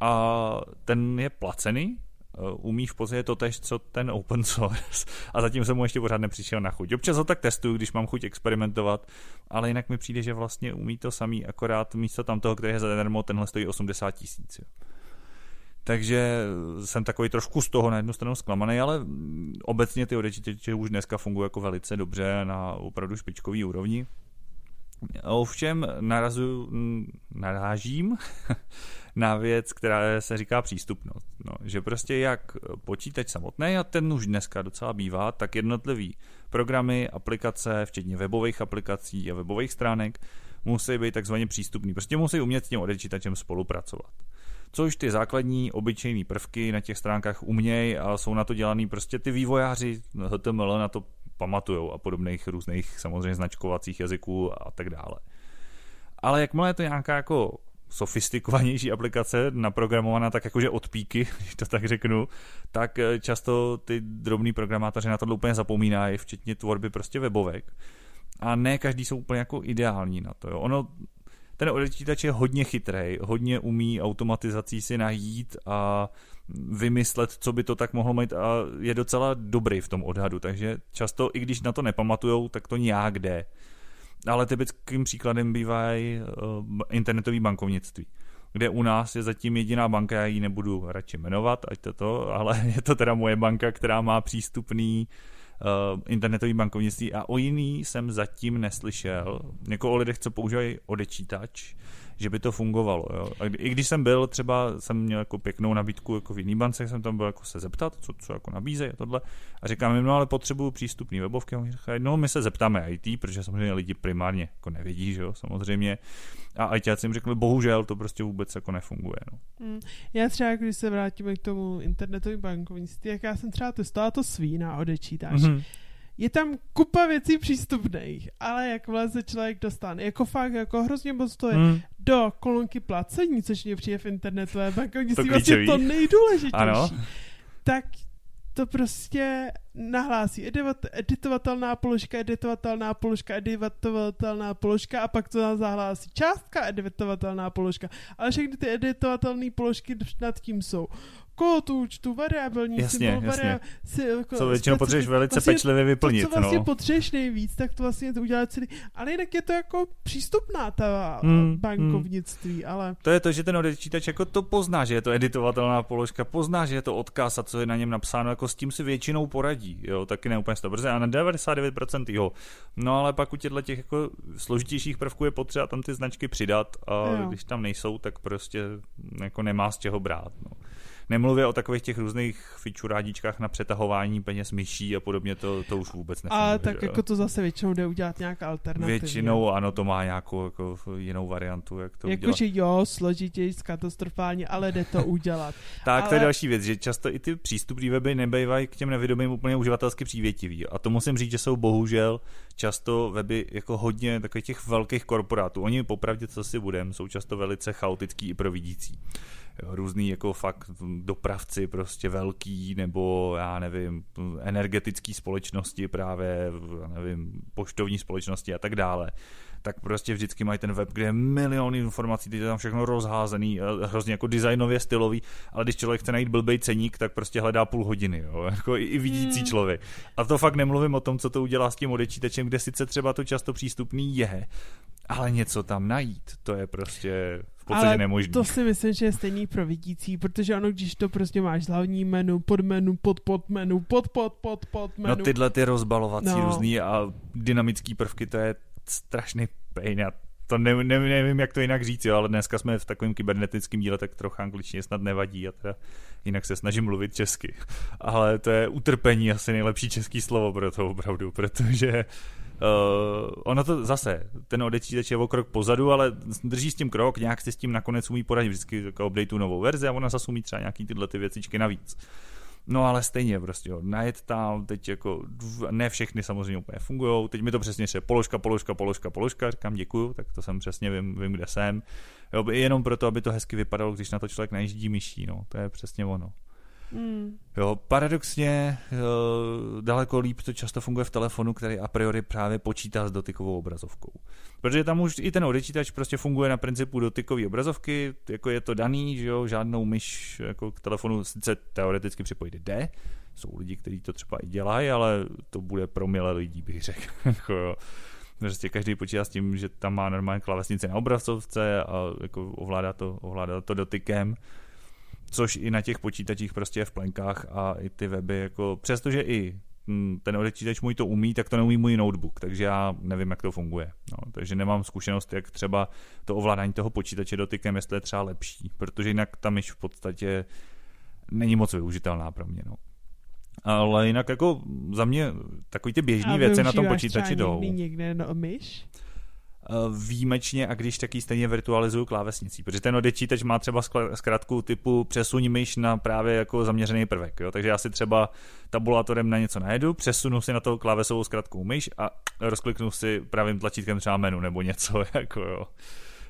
Speaker 2: A ten je placený, uh, umí v podstatě to tež, co ten open (laughs) source. A zatím jsem mu ještě pořád nepřišel na chuť. Občas ho tak testuju, když mám chuť experimentovat, ale jinak mi přijde, že vlastně umí to samý, akorát místo tam toho, který je zadarmo, tenhle stojí 80 tisíc. Takže jsem takový trošku z toho na jednu stranu zklamaný, ale obecně ty odečítače už dneska fungují jako velice dobře na opravdu špičkový úrovni. Ovšem narazu, narážím (laughs) na věc, která se říká přístupnost. No, že prostě jak počítač samotný, a ten už dneska docela bývá, tak jednotlivý programy, aplikace, včetně webových aplikací a webových stránek, musí být takzvaně přístupný. Prostě musí umět s tím odečítačem spolupracovat. Což ty základní obyčejné prvky na těch stránkách umějí a jsou na to dělaný prostě ty vývojáři HTML na to pamatujou a podobných různých samozřejmě značkovacích jazyků a tak dále. Ale jakmile je to nějaká jako sofistikovanější aplikace, naprogramovaná tak jakože od píky, (laughs) když to tak řeknu, tak eh, často ty drobní programátoři na to úplně zapomínají, včetně tvorby prostě webovek. A ne každý jsou úplně jako ideální na to. Jo. Ono, ten odečítač je hodně chytrý, hodně umí automatizací si najít a vymyslet, co by to tak mohlo mít a je docela dobrý v tom odhadu, takže často, i když na to nepamatujou, tak to nějak jde. Ale typickým příkladem bývají uh, internetové bankovnictví kde u nás je zatím jediná banka, já ji nebudu radši jmenovat, ať to to, ale (laughs) je to teda moje banka, která má přístupný uh, internetový bankovnictví a o jiný jsem zatím neslyšel, jako o lidech, co používají odečítač, že by to fungovalo. Jo. A I když jsem byl, třeba jsem měl jako pěknou nabídku jako v jiný bance, jsem tam byl jako se zeptat, co, co jako nabízejí a tohle. A říkám jim, no ale potřebuju přístupný webovky. A oni říkají, no my se zeptáme IT, protože samozřejmě lidi primárně jako nevědí, že jo, samozřejmě. A ITáci jim řekli, bohužel to prostě vůbec jako nefunguje. No.
Speaker 1: Mm, já třeba, když se vrátíme k tomu internetovým bankovnictví, jak já jsem třeba testovala to svý na odečítač. Mm-hmm je tam kupa věcí přístupných, ale jak se člověk dostane, jako fakt, jako hrozně moc to je hmm. do kolonky placení, což mě přijde v internetové bankovnictví vlastně to nejdůležitější. Ano. Tak to prostě nahlásí editovatelná položka, editovatelná položka, editovatelná položka a pak to zahlásí částka, editovatelná položka. Ale všechny ty editovatelné položky nad tím jsou kód účtu, variabilní
Speaker 2: jasně,
Speaker 1: symbol,
Speaker 2: jasně. Variab, si, jako, co většinou potřebuješ velice vlastně pečlivě vyplnit.
Speaker 1: To, co vlastně
Speaker 2: no.
Speaker 1: potřebuješ nejvíc, tak to vlastně to udělat celý. Ale jinak je to jako přístupná ta hmm, bankovnictví, hmm. ale...
Speaker 2: To je to, že ten odečítač jako to pozná, že je to editovatelná položka, pozná, že je to odkaz a co je na něm napsáno, jako s tím si většinou poradí, jo, taky ne úplně brze a na 99% jo. No ale pak u těchto těch jako složitějších prvků je potřeba tam ty značky přidat a jo. když tam nejsou, tak prostě jako nemá z čeho brát, no. Nemluvě o takových těch různých fičurádičkách na přetahování peněz myší a podobně, to, to už vůbec nefunguje.
Speaker 1: A tak jako to zase většinou jde udělat nějak alternativně.
Speaker 2: Většinou ano, to má nějakou jako jinou variantu, jak to
Speaker 1: jako, že jo, složitěji, katastrofálně, ale jde to udělat. (laughs)
Speaker 2: tak ale... to je další věc, že často i ty přístupní weby nebývají k těm nevědomým úplně uživatelsky přívětivý. A to musím říct, že jsou bohužel často weby jako hodně takových těch velkých korporátů. Oni popravdě, co si budem, jsou často velice chaotický i pro vidící různý jako fakt dopravci prostě velký, nebo já nevím, energetický společnosti právě, nevím, poštovní společnosti a tak dále tak prostě vždycky mají ten web, kde je miliony informací, teď je tam všechno rozházený, eh, hrozně jako designově stylový, ale když člověk chce najít blbej ceník, tak prostě hledá půl hodiny, jo? (laughs) jako i, i vidící hmm. člověk. A to fakt nemluvím o tom, co to udělá s tím odečítačem, kde sice třeba to často přístupný je, ale něco tam najít, to je prostě v podstatě Ale nemožný.
Speaker 1: to si myslím, že je stejný pro vidící, protože ono, když to prostě máš hlavní menu, podmenu, pod podmenu, pod pod pod pod menu.
Speaker 2: No tyhle ty rozbalovací no. různý a dynamický prvky, to je strašný pain. Já to ne, ne, nevím, jak to jinak říct, jo, ale dneska jsme v takovém kybernetickém díle, tak trochu angličtině snad nevadí a teda jinak se snažím mluvit česky. Ale to je utrpení asi nejlepší český slovo pro to opravdu, protože Uh, ono to zase, ten odečítač je o krok pozadu, ale drží s tím krok, nějak si s tím nakonec umí poradit, vždycky jako updateu novou verzi a ona zase umí třeba nějaký tyhle ty věcičky navíc. No ale stejně prostě, jo, najet tam, teď jako, ne všechny samozřejmě úplně fungují, teď mi to přesně se položka, položka, položka, položka, říkám děkuju, tak to jsem přesně vím, vím kde jsem. Jo, jenom proto, aby to hezky vypadalo, když na to člověk najíždí myší, no, to je přesně ono. Mm. Jo, paradoxně jo, daleko líp to často funguje v telefonu, který a priori právě počítá s dotykovou obrazovkou. Protože tam už i ten odečítač prostě funguje na principu dotykové obrazovky, jako je to daný, že jo, žádnou myš jako k telefonu sice teoreticky připojit jde, jsou lidi, kteří to třeba i dělají, ale to bude pro milé lidí, bych řekl. (laughs) jako. Prostě každý počítá s tím, že tam má normální klávesnice na obrazovce a jako ovládá to, ovládá to dotykem což i na těch počítačích prostě je v plenkách a i ty weby, jako přestože i hm, ten odečítač můj to umí, tak to neumí můj notebook, takže já nevím, jak to funguje. No, takže nemám zkušenost, jak třeba to ovládání toho počítače dotykem, jestli je třeba lepší, protože jinak ta myš v podstatě není moc využitelná pro mě. No. Ale jinak jako za mě takový ty běžné věci na tom počítači jdou.
Speaker 1: někde no, myš?
Speaker 2: Eh, výjimečně a když taky stejně virtualizuju klávesnicí, protože ten odečítač má třeba zkrátku typu přesuň myš na právě jako zaměřený prvek, jo? takže já si třeba tabulátorem na něco najedu, přesunu si na to klávesovou zkrátkou myš a rozkliknu si pravým tlačítkem třeba menu nebo něco, (laughs) jako jo.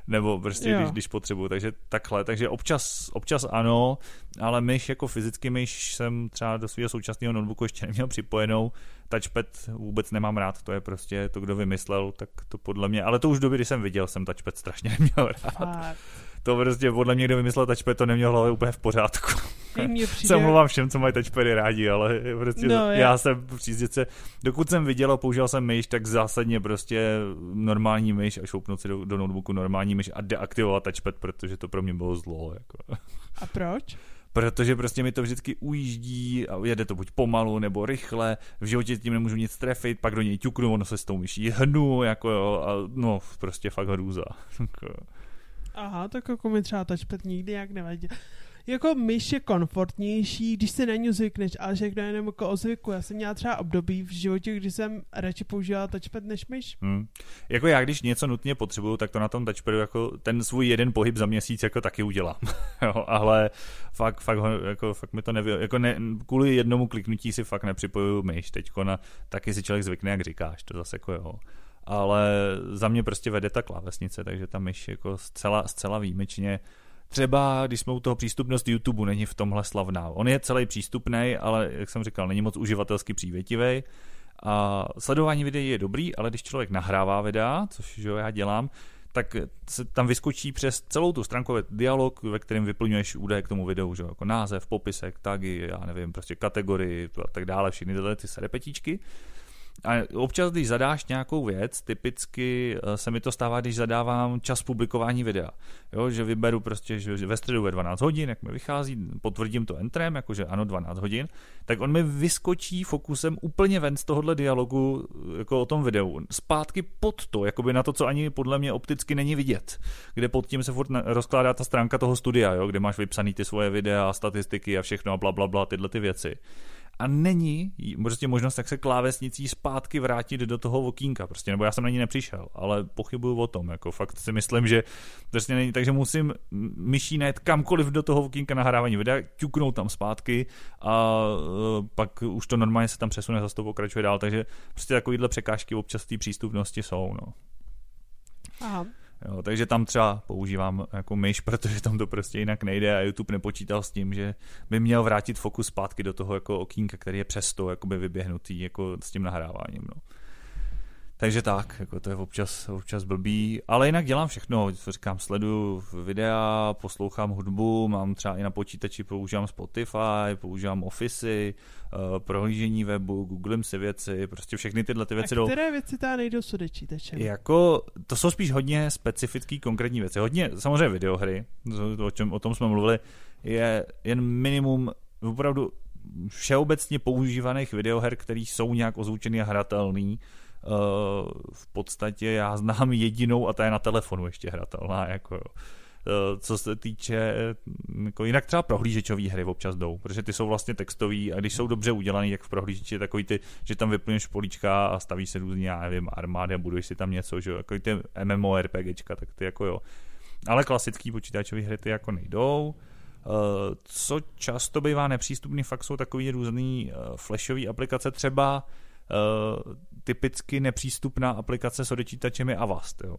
Speaker 2: Nebo prostě když, když potřebuju, takže takhle, takže občas, občas ano, ale myš jako fyzicky myš jsem třeba do svého současného notebooku ještě neměl připojenou, touchpad vůbec nemám rád, to je prostě to, kdo vymyslel, tak to podle mě, ale to už doby, kdy jsem viděl, jsem touchpad strašně (laughs) neměl rád. Fakt to prostě podle mě, kdo vymyslel touchpad, to neměl hlavě úplně v pořádku. (laughs)
Speaker 1: přijde...
Speaker 2: Se omlouvám všem, co mají touchpady rádi, ale prostě no, já. já jsem se, dokud jsem viděl a používal jsem myš, tak zásadně prostě normální myš a šoupnout si do, do notebooku normální myš a deaktivovat touchpad, protože to pro mě bylo zlo. Jako.
Speaker 1: A proč?
Speaker 2: protože prostě mi to vždycky ujíždí a jede to buď pomalu nebo rychle, v životě tím nemůžu nic trefit, pak do něj ťuknu, ono se s tou myší hnu, jako jo, a no, prostě fakt hrůza. (laughs)
Speaker 1: Aha, tak jako mi třeba touchpad nikdy jak nevadí. Jako myš je komfortnější, když se na ní zvykneš, ale řeknu jenom jako o zvyku. Já jsem měla třeba období v životě, kdy jsem radši používala touchpad než myš.
Speaker 2: Hmm. Jako já, když něco nutně potřebuju, tak to na tom touchpadu jako ten svůj jeden pohyb za měsíc jako taky udělám. (laughs) jo, ale fakt, fakt, jako, fakt mi to nevě, jako ne, kvůli jednomu kliknutí si fakt nepřipojuju myš. Teďko na, taky si člověk zvykne, jak říkáš, to zase jako jo ale za mě prostě vede ta klávesnice, takže ta myš jako zcela, zcela výjimečně Třeba, když jsme u toho přístupnost YouTube, není v tomhle slavná. On je celý přístupný, ale, jak jsem říkal, není moc uživatelsky přívětivý. A sledování videí je dobrý, ale když člověk nahrává videa, což že já dělám, tak se tam vyskočí přes celou tu stránku dialog, ve kterém vyplňuješ údaje k tomu videu, že jako název, popisek, tagy, já nevím, prostě kategorii a tak dále, všechny tyhle ty serepetíčky. A občas, když zadáš nějakou věc, typicky eh, se mi to stává, když zadávám čas publikování videa. Jo, že vyberu prostě, že ve středu ve 12 hodin, jak mi vychází, potvrdím to entrem, jakože ano, 12 hodin, tak on mi vyskočí fokusem úplně ven z tohohle dialogu jako o tom videu. Zpátky pod to, jakoby na to, co ani podle mě opticky není vidět. Kde pod tím se furt rozkládá ta stránka toho studia, jo, kde máš vypsaný ty svoje videa, statistiky a všechno a bla, bla, bla tyhle ty věci a není prostě možnost, jak se klávesnicí zpátky vrátit do toho okýnka, prostě, nebo já jsem na ní nepřišel, ale pochybuju o tom, jako fakt si myslím, že prostě není, takže musím myší najít kamkoliv do toho okýnka nahrávání videa, ťuknout tam zpátky a uh, pak už to normálně se tam přesune, zase to pokračuje dál, takže prostě takovýhle překážky občas té přístupnosti jsou, no.
Speaker 1: Aha.
Speaker 2: Jo, takže tam třeba používám jako myš, (laughs) protože tam to prostě jinak nejde a YouTube nepočítal s tím, že by měl vrátit fokus zpátky do toho jako okýnka, který je přesto jakoby vyběhnutý jako s tím nahráváním. No. Takže tak, jako to je občas, občas blbý, ale jinak dělám všechno, co říkám, sleduju videa, poslouchám hudbu, mám třeba i na počítači, používám Spotify, používám Office, uh, prohlížení webu, googlím si věci, prostě všechny tyhle ty věci
Speaker 1: A které jdou... věci tam nejdou s odečítačem?
Speaker 2: Jako, to jsou spíš hodně specifický konkrétní věci, hodně, samozřejmě videohry, o, čem, o tom jsme mluvili, je jen minimum opravdu všeobecně používaných videoher, které jsou nějak ozvučený a hratelný, Eh, v podstatě já znám jedinou a ta je na telefonu ještě hratelná, jako jo. Eh, co se týče, jako jinak třeba prohlížečové hry občas jdou, protože ty jsou vlastně textový a když jsou dobře udělaný, jak v prohlížeči, takový ty, že tam vyplňuješ políčka a stavíš se různě, já nevím, armády a buduješ si tam něco, že jo, jako ty MMORPGčka, tak ty jako jo. Ale klasický počítačové hry ty jako nejdou. Eh, co často bývá nepřístupný, fakt jsou takový různý flashové aplikace, třeba uh, typicky nepřístupná aplikace s odečítačem je Avast. Jo.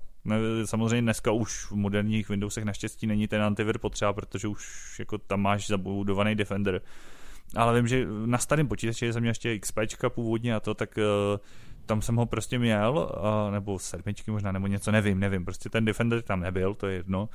Speaker 2: Samozřejmě dneska už v moderních Windowsech naštěstí není ten antivir potřeba, protože už jako tam máš zabudovaný Defender. Ale vím, že na starém počítači jsem měl ještě XP původně a to, tak uh, tam jsem ho prostě měl, nebo sedmičky možná, nebo něco, nevím, nevím, prostě ten Defender tam nebyl, to je jedno.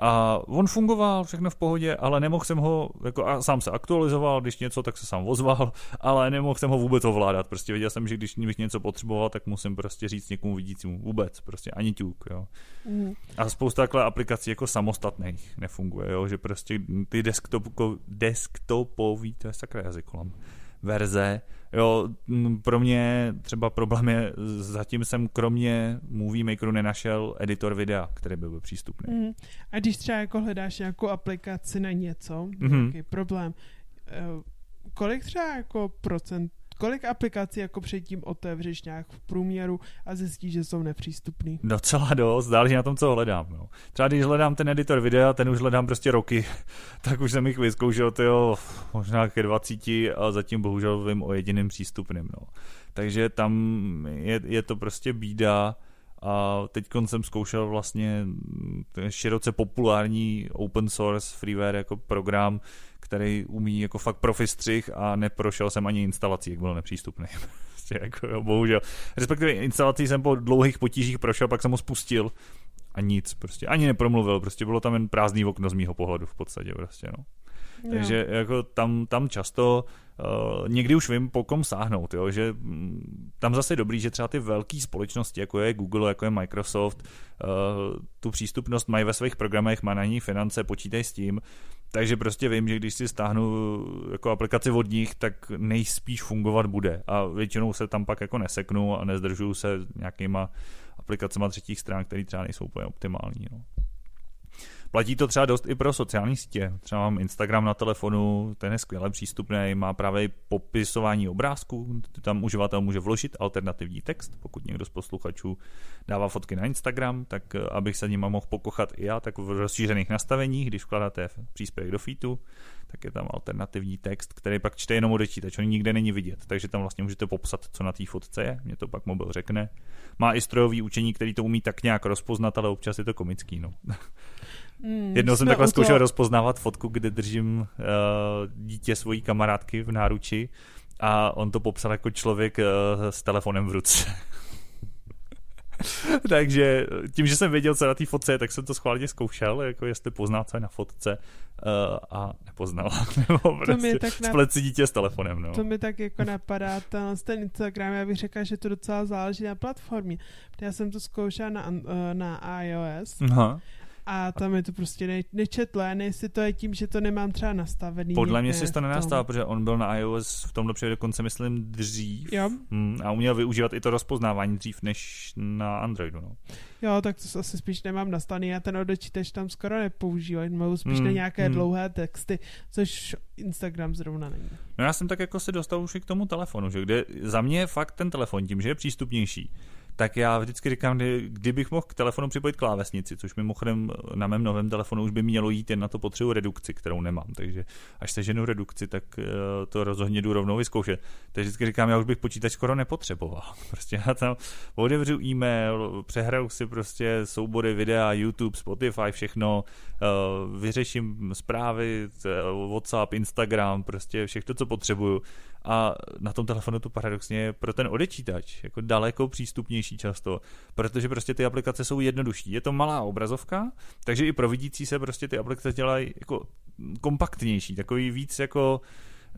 Speaker 2: A on fungoval, všechno v pohodě, ale nemohl jsem ho, jako a sám se aktualizoval, když něco, tak se sám ozval, (laughs) ale nemohl jsem ho vůbec ovládat. Prostě věděl jsem, že když bych něco potřeboval, tak musím prostě říct někomu vidícímu vůbec, prostě ani ťuk, jo. Mm. A spousta takhle aplikací jako samostatných nefunguje, jo, že prostě ty desktop, desktopový, to je sakra jazyk verze, Jo, pro mě třeba problém je, zatím jsem kromě Movie Makeru nenašel editor videa, který by byl přístupný. Mm.
Speaker 1: A když třeba jako hledáš nějakou aplikaci na něco, mm-hmm. jaký problém, eh, kolik třeba jako procent kolik aplikací jako předtím otevřeš nějak v průměru a zjistíš, že jsou nepřístupný?
Speaker 2: Docela dost, záleží na tom, co hledám. No. Třeba když hledám ten editor videa, ten už hledám prostě roky, (laughs) tak už jsem jich vyzkoušel tyjo, možná ke 20 a zatím bohužel vím o jediném přístupném. No. Takže tam je, je to prostě bída A teď jsem zkoušel vlastně široce populární open source freeware jako program, který umí jako fakt profi střih a neprošel jsem ani instalací, jak byl nepřístupný. (laughs) prostě jako, jo, bohužel. Respektive instalací jsem po dlouhých potížích prošel, pak jsem ho spustil a nic, prostě ani nepromluvil, prostě bylo tam jen prázdný okno z mýho pohledu v podstatě, prostě, no. Takže jako tam, tam často uh, někdy už vím, po kom sáhnout, jo, že um, tam zase je dobrý, že třeba ty velké společnosti, jako je Google, jako je Microsoft, uh, tu přístupnost mají ve svých programech, má na ní finance, počítají s tím, takže prostě vím, že když si stáhnu jako aplikaci od nich, tak nejspíš fungovat bude a většinou se tam pak jako neseknu a nezdržuju se nějakýma aplikacemi třetích stran, které třeba nejsou úplně optimální. No. Platí to třeba dost i pro sociální sítě. Třeba mám Instagram na telefonu, ten je skvěle přístupný, má právě popisování obrázků, tam uživatel může vložit alternativní text, pokud někdo z posluchačů dává fotky na Instagram, tak eh, abych se nima mohl pokochat i já, tak v rozšířených nastaveních, když vkládáte příspěvek do feedu, tak je tam alternativní text, který pak čte jenom odečítač, on nikde není vidět, takže tam vlastně můžete popsat, co na té fotce je, mě to pak mobil řekne. Má i strojový učení, který to umí tak nějak rozpoznat, ale občas je to komický, no. (laughs) Mm, Jednou jsem takhle zkoušel rozpoznávat fotku, kde držím uh, dítě svojí kamarádky v náruči a on to popsal jako člověk uh, s telefonem v ruce. (laughs) Takže tím, že jsem věděl, co na té fotce je, tak jsem to schválně zkoušel, jako jestli pozná, co je na fotce uh, a nepoznal. (laughs) Nebo to prostě tak dítě s telefonem. No.
Speaker 1: To mi tak jako napadá, ten, ten Instagram, já bych řekla, že to docela záleží na platformě. Já jsem to zkoušela na, na iOS Aha. A tam je to prostě ne, nečetlé, ne jestli to je tím, že to nemám třeba nastavený.
Speaker 2: Podle mě si to nenastává, protože on byl na iOS v tomhle případě dokonce, myslím, dřív.
Speaker 1: Jo.
Speaker 2: Hmm, a uměl využívat i to rozpoznávání dřív než na Androidu. No.
Speaker 1: Jo, tak to asi spíš nemám nastavený. Já ten odečítač tam skoro nepoužívám. Mám spíš hmm, na nějaké hmm. dlouhé texty, což Instagram zrovna není.
Speaker 2: No já jsem tak jako se dostal už i k tomu telefonu, že kde za mě fakt ten telefon tím, že je přístupnější, tak já vždycky říkám, kdy, kdybych mohl k telefonu připojit klávesnici, což mimochodem na mém novém telefonu už by mělo jít jen na to potřebu redukci, kterou nemám. Takže až seženu redukci, tak uh, to rozhodně jdu rovnou vyzkoušet. Takže vždycky říkám, já už bych počítač skoro nepotřeboval. (laughs) Prostě já tam otevřu e-mail, přehraju si prostě soubory videa, YouTube, Spotify, všechno, uh, vyřeším zprávy, WhatsApp, Instagram, prostě všechno, co potřebuju a na tom telefonu to paradoxně je pro ten odečítač jako daleko přístupnější často, protože prostě ty aplikace jsou jednodušší. Je to malá obrazovka, takže i pro vidící se prostě ty aplikace dělají jako kompaktnější, takový víc jako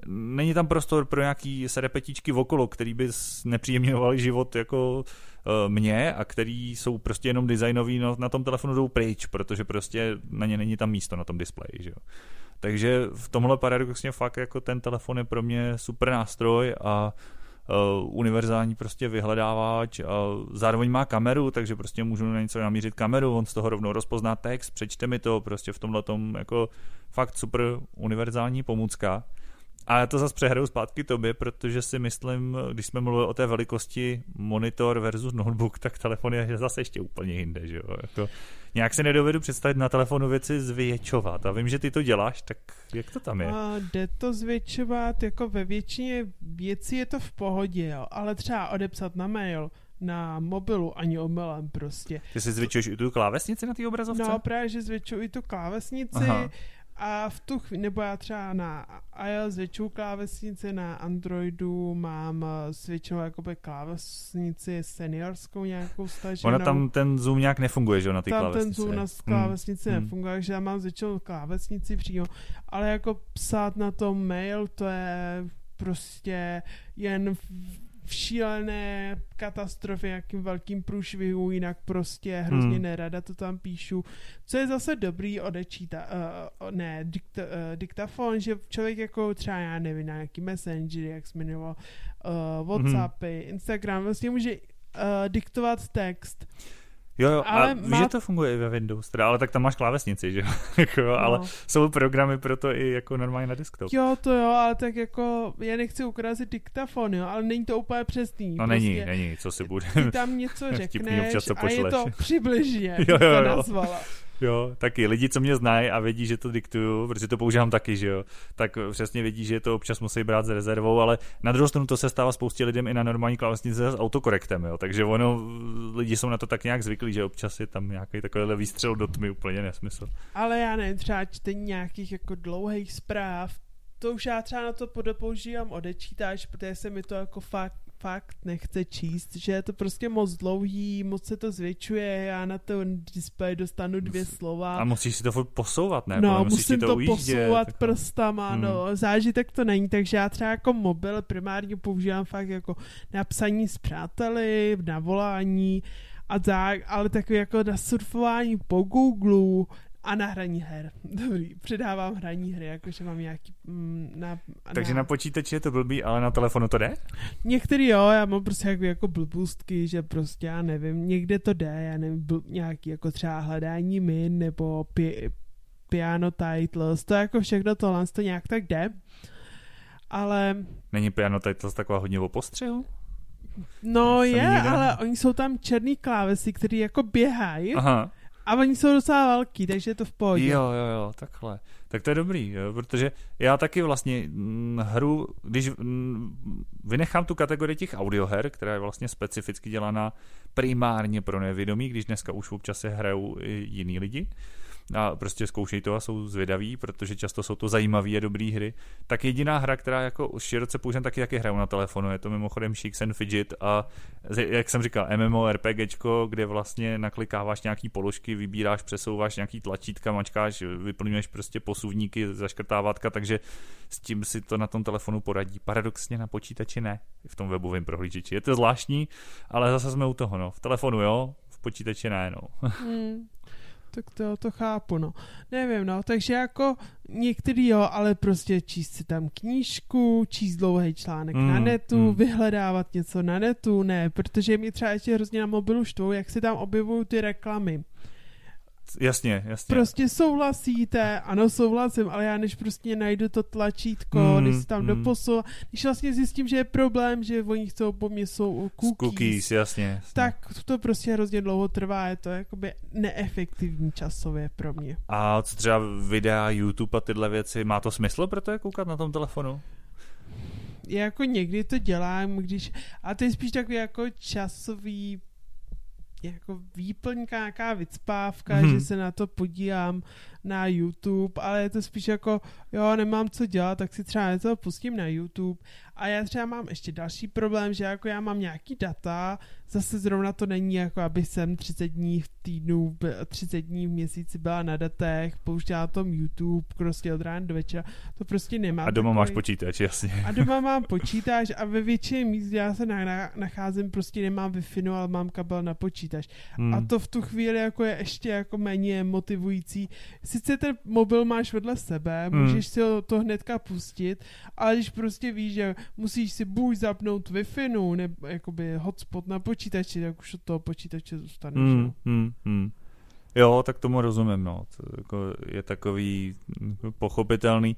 Speaker 2: není tam prostor pro nějaký serepetičky okolo, který by nepříjemňovali život jako uh, mě a který jsou prostě jenom designový, no na tom telefonu jdou pryč, protože prostě na ně není tam místo na tom displeji, že jo. Takže v tomhle paradoxně fakt jako ten telefon je pro mě super nástroj a uh, univerzální prostě vyhledávač a zároveň má kameru, takže prostě můžu na něco namířit kameru, on z toho rovnou rozpozná text, přečte mi to, prostě v tomhle tom jako fakt super univerzální pomůcka. A já to zase přehraju zpátky tobě, protože si myslím, když jsme mluvili o té velikosti monitor versus notebook, tak telefon je zase ještě úplně jinde, že jo? Jako, nějak se nedovedu představit na telefonu věci zvětšovat. A vím, že ty to děláš, tak jak to tam je? A
Speaker 1: jde to zvětšovat, jako ve většině věcí je to v pohodě, jo. ale třeba odepsat na mail, na mobilu ani omylem prostě.
Speaker 2: Ty si zvětšuješ i tu klávesnici na té obrazovce?
Speaker 1: No právě, že zvětšuju i tu klávesnici. Aha a v tu chvíli, nebo já třeba na iOS většinou klávesnici, na Androidu mám s většinou jakoby klávesnici seniorskou nějakou staženou.
Speaker 2: Ona tam ten zoom nějak nefunguje, že na ty
Speaker 1: tam
Speaker 2: klávesnici.
Speaker 1: ten zoom na klávesnici hmm. nefunguje, takže já mám většinou klávesnici přímo, ale jako psát na to mail, to je prostě jen v šílené katastrofě, jakým velkým průšvihu, jinak prostě hrozně hmm. nerada to tam píšu. Co je zase dobrý odečíta, uh, ne, dikta, uh, diktafon, že člověk jako třeba, já nevím, na nějaký messenger, jak jsi jmenoval, uh, Whatsappy, hmm. Instagram, vlastně může uh, diktovat text.
Speaker 2: Jo, jo, ale a má... že to funguje i ve Windows, teda, ale tak tam máš klávesnici, že jo, (laughs) jako, no. ale jsou programy pro to i jako normálně na desktop.
Speaker 1: Jo, to jo, ale tak jako, já nechci ukrazit diktafon, jo, ale není to úplně přesný.
Speaker 2: No prostě, není, není, co si bude.
Speaker 1: Ty tam něco (laughs) řekneš a je to přibližně, (laughs) jo, jo, jo. to nazvala.
Speaker 2: Jo, taky lidi, co mě znají a vědí, že to diktuju, protože to používám taky, že jo, tak přesně vědí, že to občas musí brát s rezervou, ale na druhou stranu to se stává spoustě lidem i na normální klávesnice s autokorektem, jo, takže ono, lidi jsou na to tak nějak zvyklí, že občas je tam nějaký takovýhle výstřel do tmy, úplně nesmysl.
Speaker 1: Ale já nevím, třeba čtení nějakých jako dlouhých zpráv, to už já třeba na to podopoužívám odečítáč, protože se mi to jako fakt fakt nechce číst, že je to prostě moc dlouhý, moc se to zvětšuje, já na ten displej dostanu dvě slova.
Speaker 2: A musíš si to furt posouvat, ne?
Speaker 1: No,
Speaker 2: musíš
Speaker 1: musím
Speaker 2: to,
Speaker 1: to
Speaker 2: ujíždět,
Speaker 1: posouvat
Speaker 2: tak...
Speaker 1: prstama,
Speaker 2: Hmm.
Speaker 1: no, zážitek to není, takže já třeba jako mobil primárně používám fakt jako na psaní s přáteli, na volání, a tak, ale takový jako na surfování po Google a na hraní her. (laughs) Dobrý, předávám hraní hry, jakože mám nějaký... Mm, na,
Speaker 2: Takže na počítači je to blbý, ale na telefonu to jde?
Speaker 1: Některý jo, já mám prostě jako, jako blbůstky, že prostě já nevím, někde to jde, já nevím, bl, nějaký jako třeba hledání min nebo pi, piano titles, to jako všechno tohle to nějak tak jde. Ale
Speaker 2: Není piano titles taková hodně o postřihu?
Speaker 1: no je, ale oni jsou tam černý klávesy, které jako běhají
Speaker 2: Aha.
Speaker 1: A oni jsou docela velký, takže je to v pohodě.
Speaker 2: Jo, jo, jo, takhle. Tak to je dobrý, jo, protože já taky vlastně mm, hru, když mm, vynechám tu kategorii těch audioher, která je vlastně specificky dělaná primárně pro nevědomí, když dneska už občas se hrajou i jiní lidi, a prostě zkoušejí to a jsou zvědaví, protože často jsou to zajímavé a dobré hry. Tak jediná hra, která jako široce používám, taky taky hraju na telefonu, je to mimochodem Shakes and Fidget a jak jsem říkal, MMORPGčko, kde vlastně naklikáváš nějaký položky, vybíráš, přesouváš nějaký tlačítka, mačkáš, vyplňuješ prostě posuvníky, zaškrtávátka, takže s tím si to na tom telefonu poradí. Paradoxně na počítači ne, v tom webovém prohlížeči. Je to zvláštní, ale zase jsme u toho, no. V telefonu jo, v počítači ne, no.
Speaker 1: Hmm. Tak to, to chápu, no. Nevím, no, takže jako některý jo, ale prostě číst si tam knížku, číst dlouhý článek
Speaker 2: Mm,
Speaker 1: na netu,
Speaker 2: mm.
Speaker 1: vyhledávat něco na netu, ne, protože mi třeba ještě hrozně na mobilu štvou, jak se tam objevují ty reklamy.
Speaker 2: Jasně, jasně.
Speaker 1: Prostě souhlasíte, ano, souhlasím, ale já než prostě najdu to tlačítko,
Speaker 2: Mm,
Speaker 1: když si tam
Speaker 2: mm.
Speaker 1: doposu, když vlastně zjistím, že je problém, že oni chcou po mně jsou cookies,
Speaker 2: cookies, jasně. jasně.
Speaker 1: tak to prostě hrozně dlouho trvá, je to jakoby neefektivní časově pro mě.
Speaker 2: A co třeba videa, YouTube a tyhle věci, má to smysl pro to je koukat na tom telefonu?
Speaker 1: Já jako někdy to dělám, když, a to je spíš takový jako časový jako výplňka, nějaká vycpávka,
Speaker 2: Mhm.
Speaker 1: že se na to podívám na YouTube, ale je to spíš jako, jo, nemám co dělat, tak si třeba něco pustím na YouTube. A já třeba mám ještě další problém, že jako já mám nějaký data, zase zrovna to není jako, aby jsem 30 dní v týdnu, b- 30 dní v měsíci byla na datech, pouštěla tom YouTube prostě od rána do večera, to prostě nemám.
Speaker 2: A doma máš
Speaker 1: takový-
Speaker 2: počítač, jasně.
Speaker 1: a doma mám (laughs) počítač a ve většině míst, kde já se na, na, nacházím, prostě nemám wi ale mám kabel na počítač.
Speaker 2: Hmm.
Speaker 1: A to v tu chvíli jako je ještě jako méně motivující. Sice ten mobil máš vedle sebe,
Speaker 2: Hmm.
Speaker 1: můžeš si ho to hnedka pustit, ale když prostě víš, že musíš si buď zapnout wi nebo jakoby hotspot na počítači, tak už od toho počítače zůstaneš. No.
Speaker 2: hmm, hmm. Jo, tak tomu rozumím, no. To jako je takový hm, pochopitelný.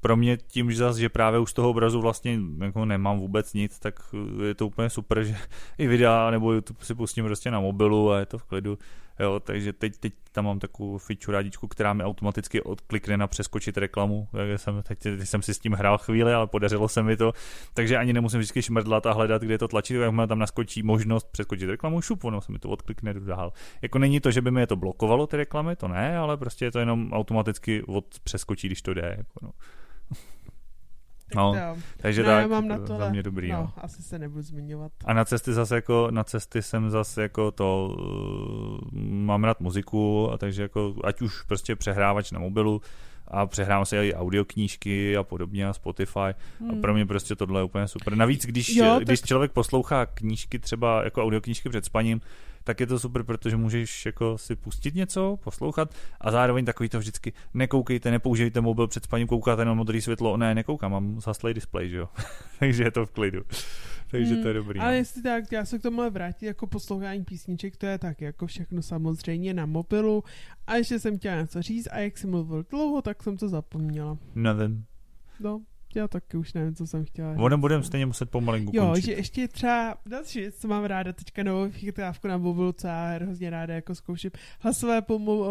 Speaker 2: Pro mě tím, že zase, že právě už z toho obrazu vlastně jako nemám vůbec nic, tak je to úplně super, že (laughs) i videa nebo YouTube si pustím prostě na mobilu a je to v klidu. Jo, takže teď, teď tam mám takovou feature rádičku, která mi automaticky odklikne na přeskočit reklamu. Tak jsem, teď, teď jsem si s tím hrál chvíli, ale podařilo se mi to. Takže ani nemusím vždycky šmrdlat a hledat, kde je to tlačit, jakmile tam naskočí možnost přeskočit reklamu, šup, ono se mi to odklikne dál. Jako není to, že by mi je to blokovalo, ty reklamy, to ne, ale prostě je to jenom automaticky od přeskočí, když to jde. Jako no. No,
Speaker 1: to-
Speaker 2: Takže
Speaker 1: no,
Speaker 2: tak,
Speaker 1: já mám na
Speaker 2: za
Speaker 1: tohle,
Speaker 2: mě dobrý,
Speaker 1: no,
Speaker 2: no.
Speaker 1: asi se nebudu zmiňovat.
Speaker 2: A na cesty zase jako, na cesty jsem zase jako to, uh, mám rád muziku, a takže jako, ať už prostě přehrávač na mobilu, a přehrávám si i audioknížky a podobně a Spotify. A
Speaker 1: Hmm.
Speaker 2: pro mě prostě tohle je úplně super. Navíc, když,
Speaker 1: Jo,
Speaker 2: jo,
Speaker 1: tak-
Speaker 2: když člověk poslouchá knížky, třeba jako audioknížky před spaním, tak je to super, protože můžeš jako si pustit něco, poslouchat a zároveň takový to vždycky nekoukejte, nepoužijte mobil před spaním, koukáte na modré světlo, ne, nekoukám, mám zaslej display, že jo. (laughs) takže je to v klidu. takže to je
Speaker 1: Hmm,
Speaker 2: dobrý.
Speaker 1: Ale
Speaker 2: no.
Speaker 1: jestli tak, já se k tomu vrátit jako poslouchání písniček, to je tak jako všechno samozřejmě na mobilu. A ještě jsem chtěla něco říct a jak jsem mluvil dlouho, tak jsem to zapomněla.
Speaker 2: Nevím.
Speaker 1: No, Já taky už nevím, co jsem chtěla
Speaker 2: Ono budeme stejně muset pomalinku
Speaker 1: Jo,
Speaker 2: končit.
Speaker 1: že ještě třeba další věc, co mám ráda teďka novou chytávku na mobilu, co já hrozně ráda jako zkouším. Hlasové pomu,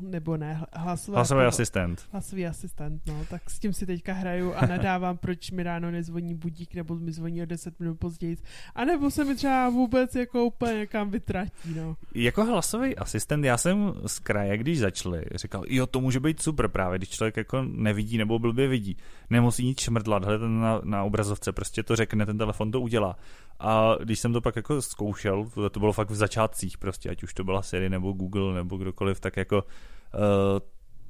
Speaker 1: nebo ne, hlasové
Speaker 2: Hlasový
Speaker 1: pomo-
Speaker 2: asistent.
Speaker 1: Hlasový asistent, no, tak s tím si teďka hraju a nadávám, proč mi ráno nezvoní budík, nebo mi zvoní o 10 minut později. A nebo se mi třeba vůbec jako úplně někam vytratí, no.
Speaker 2: Jako hlasový asistent, já jsem z kraje, když začali, říkal, jo, to může být super právě, když člověk jako nevidí nebo blbě vidí. Nemusí šmrdlat, hledat na, na obrazovce, prostě to řekne, ten telefon to udělá. A když jsem to pak jako zkoušel, to, to bylo fakt v začátcích prostě, ať už to byla Siri nebo Google nebo kdokoliv, tak jako uh,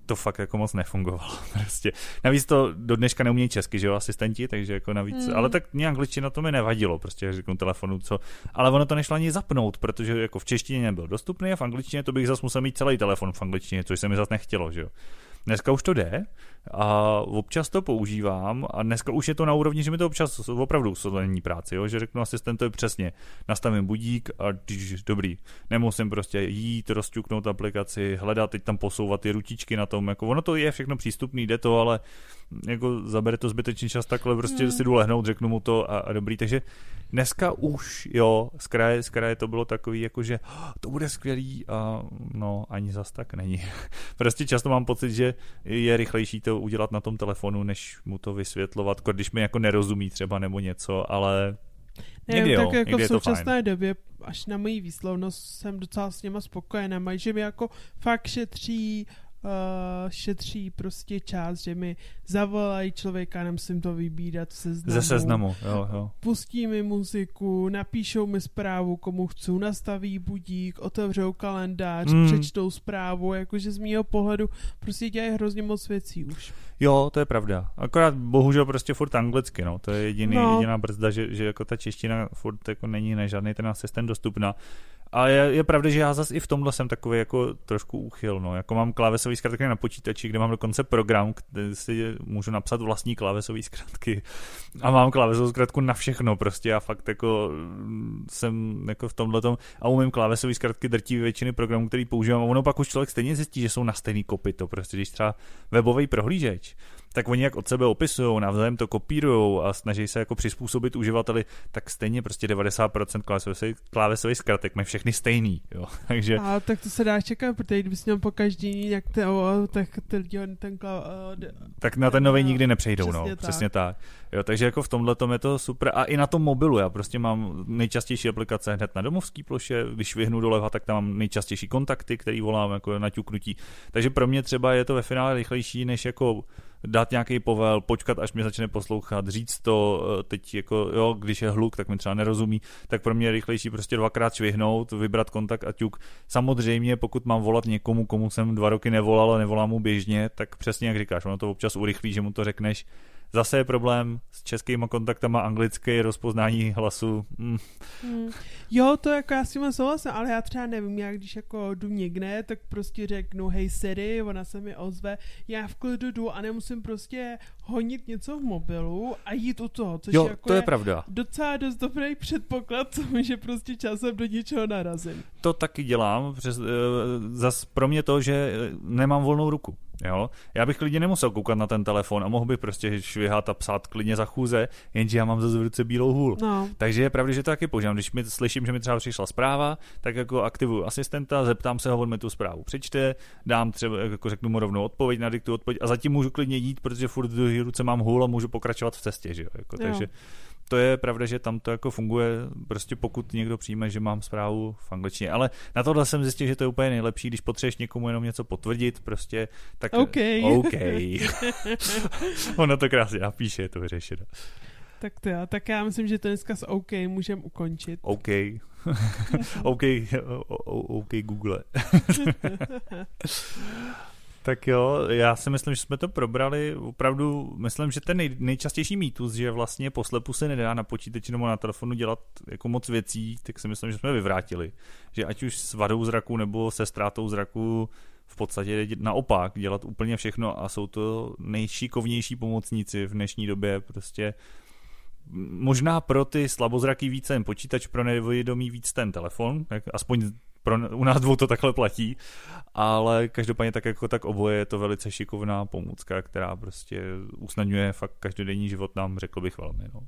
Speaker 2: to fakt jako moc nefungovalo (laughs) prostě. Navíc to do dneška neumějí česky, že jo, asistenti, takže jako navíc,
Speaker 1: Hmm.
Speaker 2: ale tak nějak angličtina to mi nevadilo, prostě řeknu telefonu, co, ale ono to nešlo ani zapnout, protože jako v češtině nebyl dostupný a v angličtině to bych zase musel mít celý telefon v angličtině, což se mi zase nechtělo, že jo. Dneska už to jde a občas to používám a dneska už je to na úrovni, že mi to občas opravdu uslední práci, jo? že řeknu asistentovi přesně, nastavím budík a když dobrý, nemusím prostě jít, rozťuknout aplikaci, hledat, teď tam posouvat ty ručičky na tom, jako ono to je všechno přístupný, jde to, ale jako zabere to zbytečný čas, takhle prostě
Speaker 1: Hmm.
Speaker 2: si jdu lehnout, řeknu mu to a, a dobrý, takže dneska už, jo, z kraje, z kraje to bylo takový, jako že "Oh, to bude skvělý a no, ani zas tak není. (laughs) prostě často mám pocit, že je rychlejší to udělat na tom telefonu, než mu to vysvětlovat, když mi jako nerozumí třeba nebo něco, ale
Speaker 1: Ne,
Speaker 2: Někdy jo,
Speaker 1: tak jako
Speaker 2: někdy
Speaker 1: v současné době, až na moji výslovnost, jsem docela s něma spokojená. Mají, že mi jako fakt šetří šetří prostě čas, že mi zavolají člověka, nemusím to vybírat v seznamu.
Speaker 2: ze seznamu, jo, jo.
Speaker 1: Pustí mi muziku, napíšou mi zprávu, komu chci, nastaví budík, otevřou kalendář,
Speaker 2: mm.
Speaker 1: přečtou zprávu, jakože z mýho pohledu prostě dělají hrozně moc věcí už.
Speaker 2: Jo, to je pravda. Akorát bohužel prostě furt anglicky, no. To je jediný,
Speaker 1: No.
Speaker 2: jediná brzda, že, že jako ta čeština furt jako není na žádný ten asistent dostupná. A je, je pravda, že já zase i v tomhle jsem takový jako trošku úchyl, no. Jako mám klávesový zkratky na počítači, kde mám dokonce program, kde si můžu napsat vlastní klávesové zkratky. A mám klávesovou zkratku na všechno prostě. Já fakt jako mm, jsem jako v tomhle a umím klávesové zkratky drtí většiny programů, který používám. A ono pak už člověk stejně zjistí, že jsou na stejný kopyto. Prostě když třeba webový prohlížeč, tak oni jak od sebe opisují, navzájem to kopírují a snaží se jako přizpůsobit uživateli, tak stejně prostě 90% klávesových, klávesových zkratek mají všechny stejný, jo. (laughs) Takže
Speaker 1: A tak to se dá čekat, protože kdybys měl po každý, jak te, o, tak ty lidi ten kla, o, d-
Speaker 2: tak na ten nový nikdy nepřejdou,
Speaker 1: Přesně
Speaker 2: no,
Speaker 1: tak.
Speaker 2: přesně tak. Jo, takže jako v tomhle tom je to super a i na tom mobilu, já prostě mám nejčastější aplikace hned na domovský ploše, když vyhnu doleva, tak tam mám nejčastější kontakty, který volám jako na ťuknutí. Takže pro mě třeba je to ve finále rychlejší, než jako dát nějaký povel, počkat, až mě začne poslouchat, říct to, eh, teď jako, jo, když je hluk, tak mi třeba nerozumí, tak pro mě je rychlejší prostě dvakrát švihnout, vybrat kontakt a ťuk. Samozřejmě, pokud mám volat někomu, komu jsem dva roky nevolal a nevolám mu běžně, tak přesně jak říkáš, ono to občas urychlí, že mu to řekneš. Zase je problém s českýma kontaktama anglické rozpoznání hlasu. Mm,
Speaker 1: Hmm. Jo, to jako já s tím souhlasím, ale já třeba nevím, já když jako jdu někde, tak prostě řeknu hej Siri, ona se mi ozve, já v klidu jdu a nemusím prostě honit něco v mobilu a jít u toho, což
Speaker 2: jo,
Speaker 1: jako
Speaker 2: to je pravda.
Speaker 1: docela dost dobrý předpoklad, že prostě časem do něčeho narazím.
Speaker 2: to taky dělám, přes, uh, zas pro mě to, že eh, nemám volnou ruku. Jo? Já bych klidně nemusel koukat na ten telefon a mohl bych prostě švihat a psát klidně za chůze, jenže já mám zase v ruce bílou hůl.
Speaker 1: No,
Speaker 2: Takže je pravda, že to taky používám. Když mi slyším, že mi třeba přišla zpráva, tak jako aktivuju asistenta, zeptám se ho, on mi tu zprávu přečte, dám třeba, jako řeknu mu rovnou odpověď, nadiktu odpověď a zatím můžu klidně jít, protože furt v ruce mám hůl a můžu pokračovat v cestě. Že jo? Jako,
Speaker 1: Jo.
Speaker 2: takže to je pravda, že tam to jako funguje, prostě pokud někdo přijme, že mám zprávu v angličtině. Ale na tohle jsem zjistil, že to je úplně nejlepší, když potřebuješ někomu jenom něco potvrdit, prostě, tak
Speaker 1: OK.
Speaker 2: OK. (laughs) Ono to krásně napíše, je to vyřešeno.
Speaker 1: tak to já, tak já myslím, že to dneska s OK můžeme ukončit.
Speaker 2: OK. (laughs) OK, OK Google. (laughs) tak jo, já si myslím, že jsme to probrali. Opravdu myslím, že ten nej, nejčastější mýtus, že vlastně poslepu se nedá na počítači nebo na telefonu dělat jako moc věcí, tak si myslím, že jsme vyvrátili. Že ať už s vadou zraku nebo se ztrátou zraku v podstatě naopak dělat úplně všechno a jsou to nejšikovnější pomocníci v dnešní době prostě možná pro ty slabozraký víc ten počítač, pro nevědomí víc ten telefon, tak aspoň pro, u nás dvou to takhle platí, ale každopádně tak jako tak oboje je to velice šikovná pomůcka, která prostě usnadňuje fakt každodenní život nám, řekl bych velmi. No.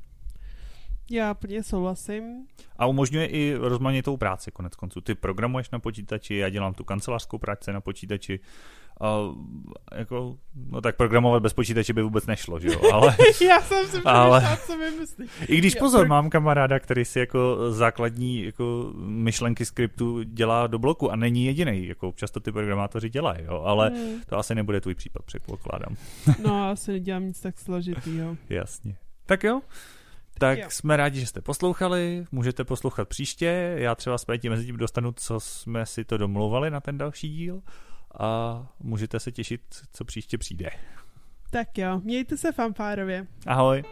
Speaker 1: Já plně souhlasím.
Speaker 2: A umožňuje i rozmanitou práci konec konců. Ty programuješ na počítači, já dělám tu kancelářskou práci na počítači. A jako, no tak programovat bez počítače by vůbec nešlo, že jo? Ale, (laughs)
Speaker 1: já jsem si ale, co vymyslí.
Speaker 2: I když pozor, pro... mám kamaráda, který si jako základní jako myšlenky skriptu dělá do bloku a není jediný. Jako často ty programátoři dělají, jo? ale hmm. to asi nebude tvůj případ, předpokládám. (laughs)
Speaker 1: no, asi nedělám nic tak složitýho.
Speaker 2: Jasně. Tak jo, tak jo. jsme rádi, že jste poslouchali, můžete poslouchat příště, já třeba s mezi tím dostanu, co jsme si to domlouvali na ten další díl a můžete se těšit, co příště přijde.
Speaker 1: Tak jo, mějte se fanfárově.
Speaker 2: Ahoj.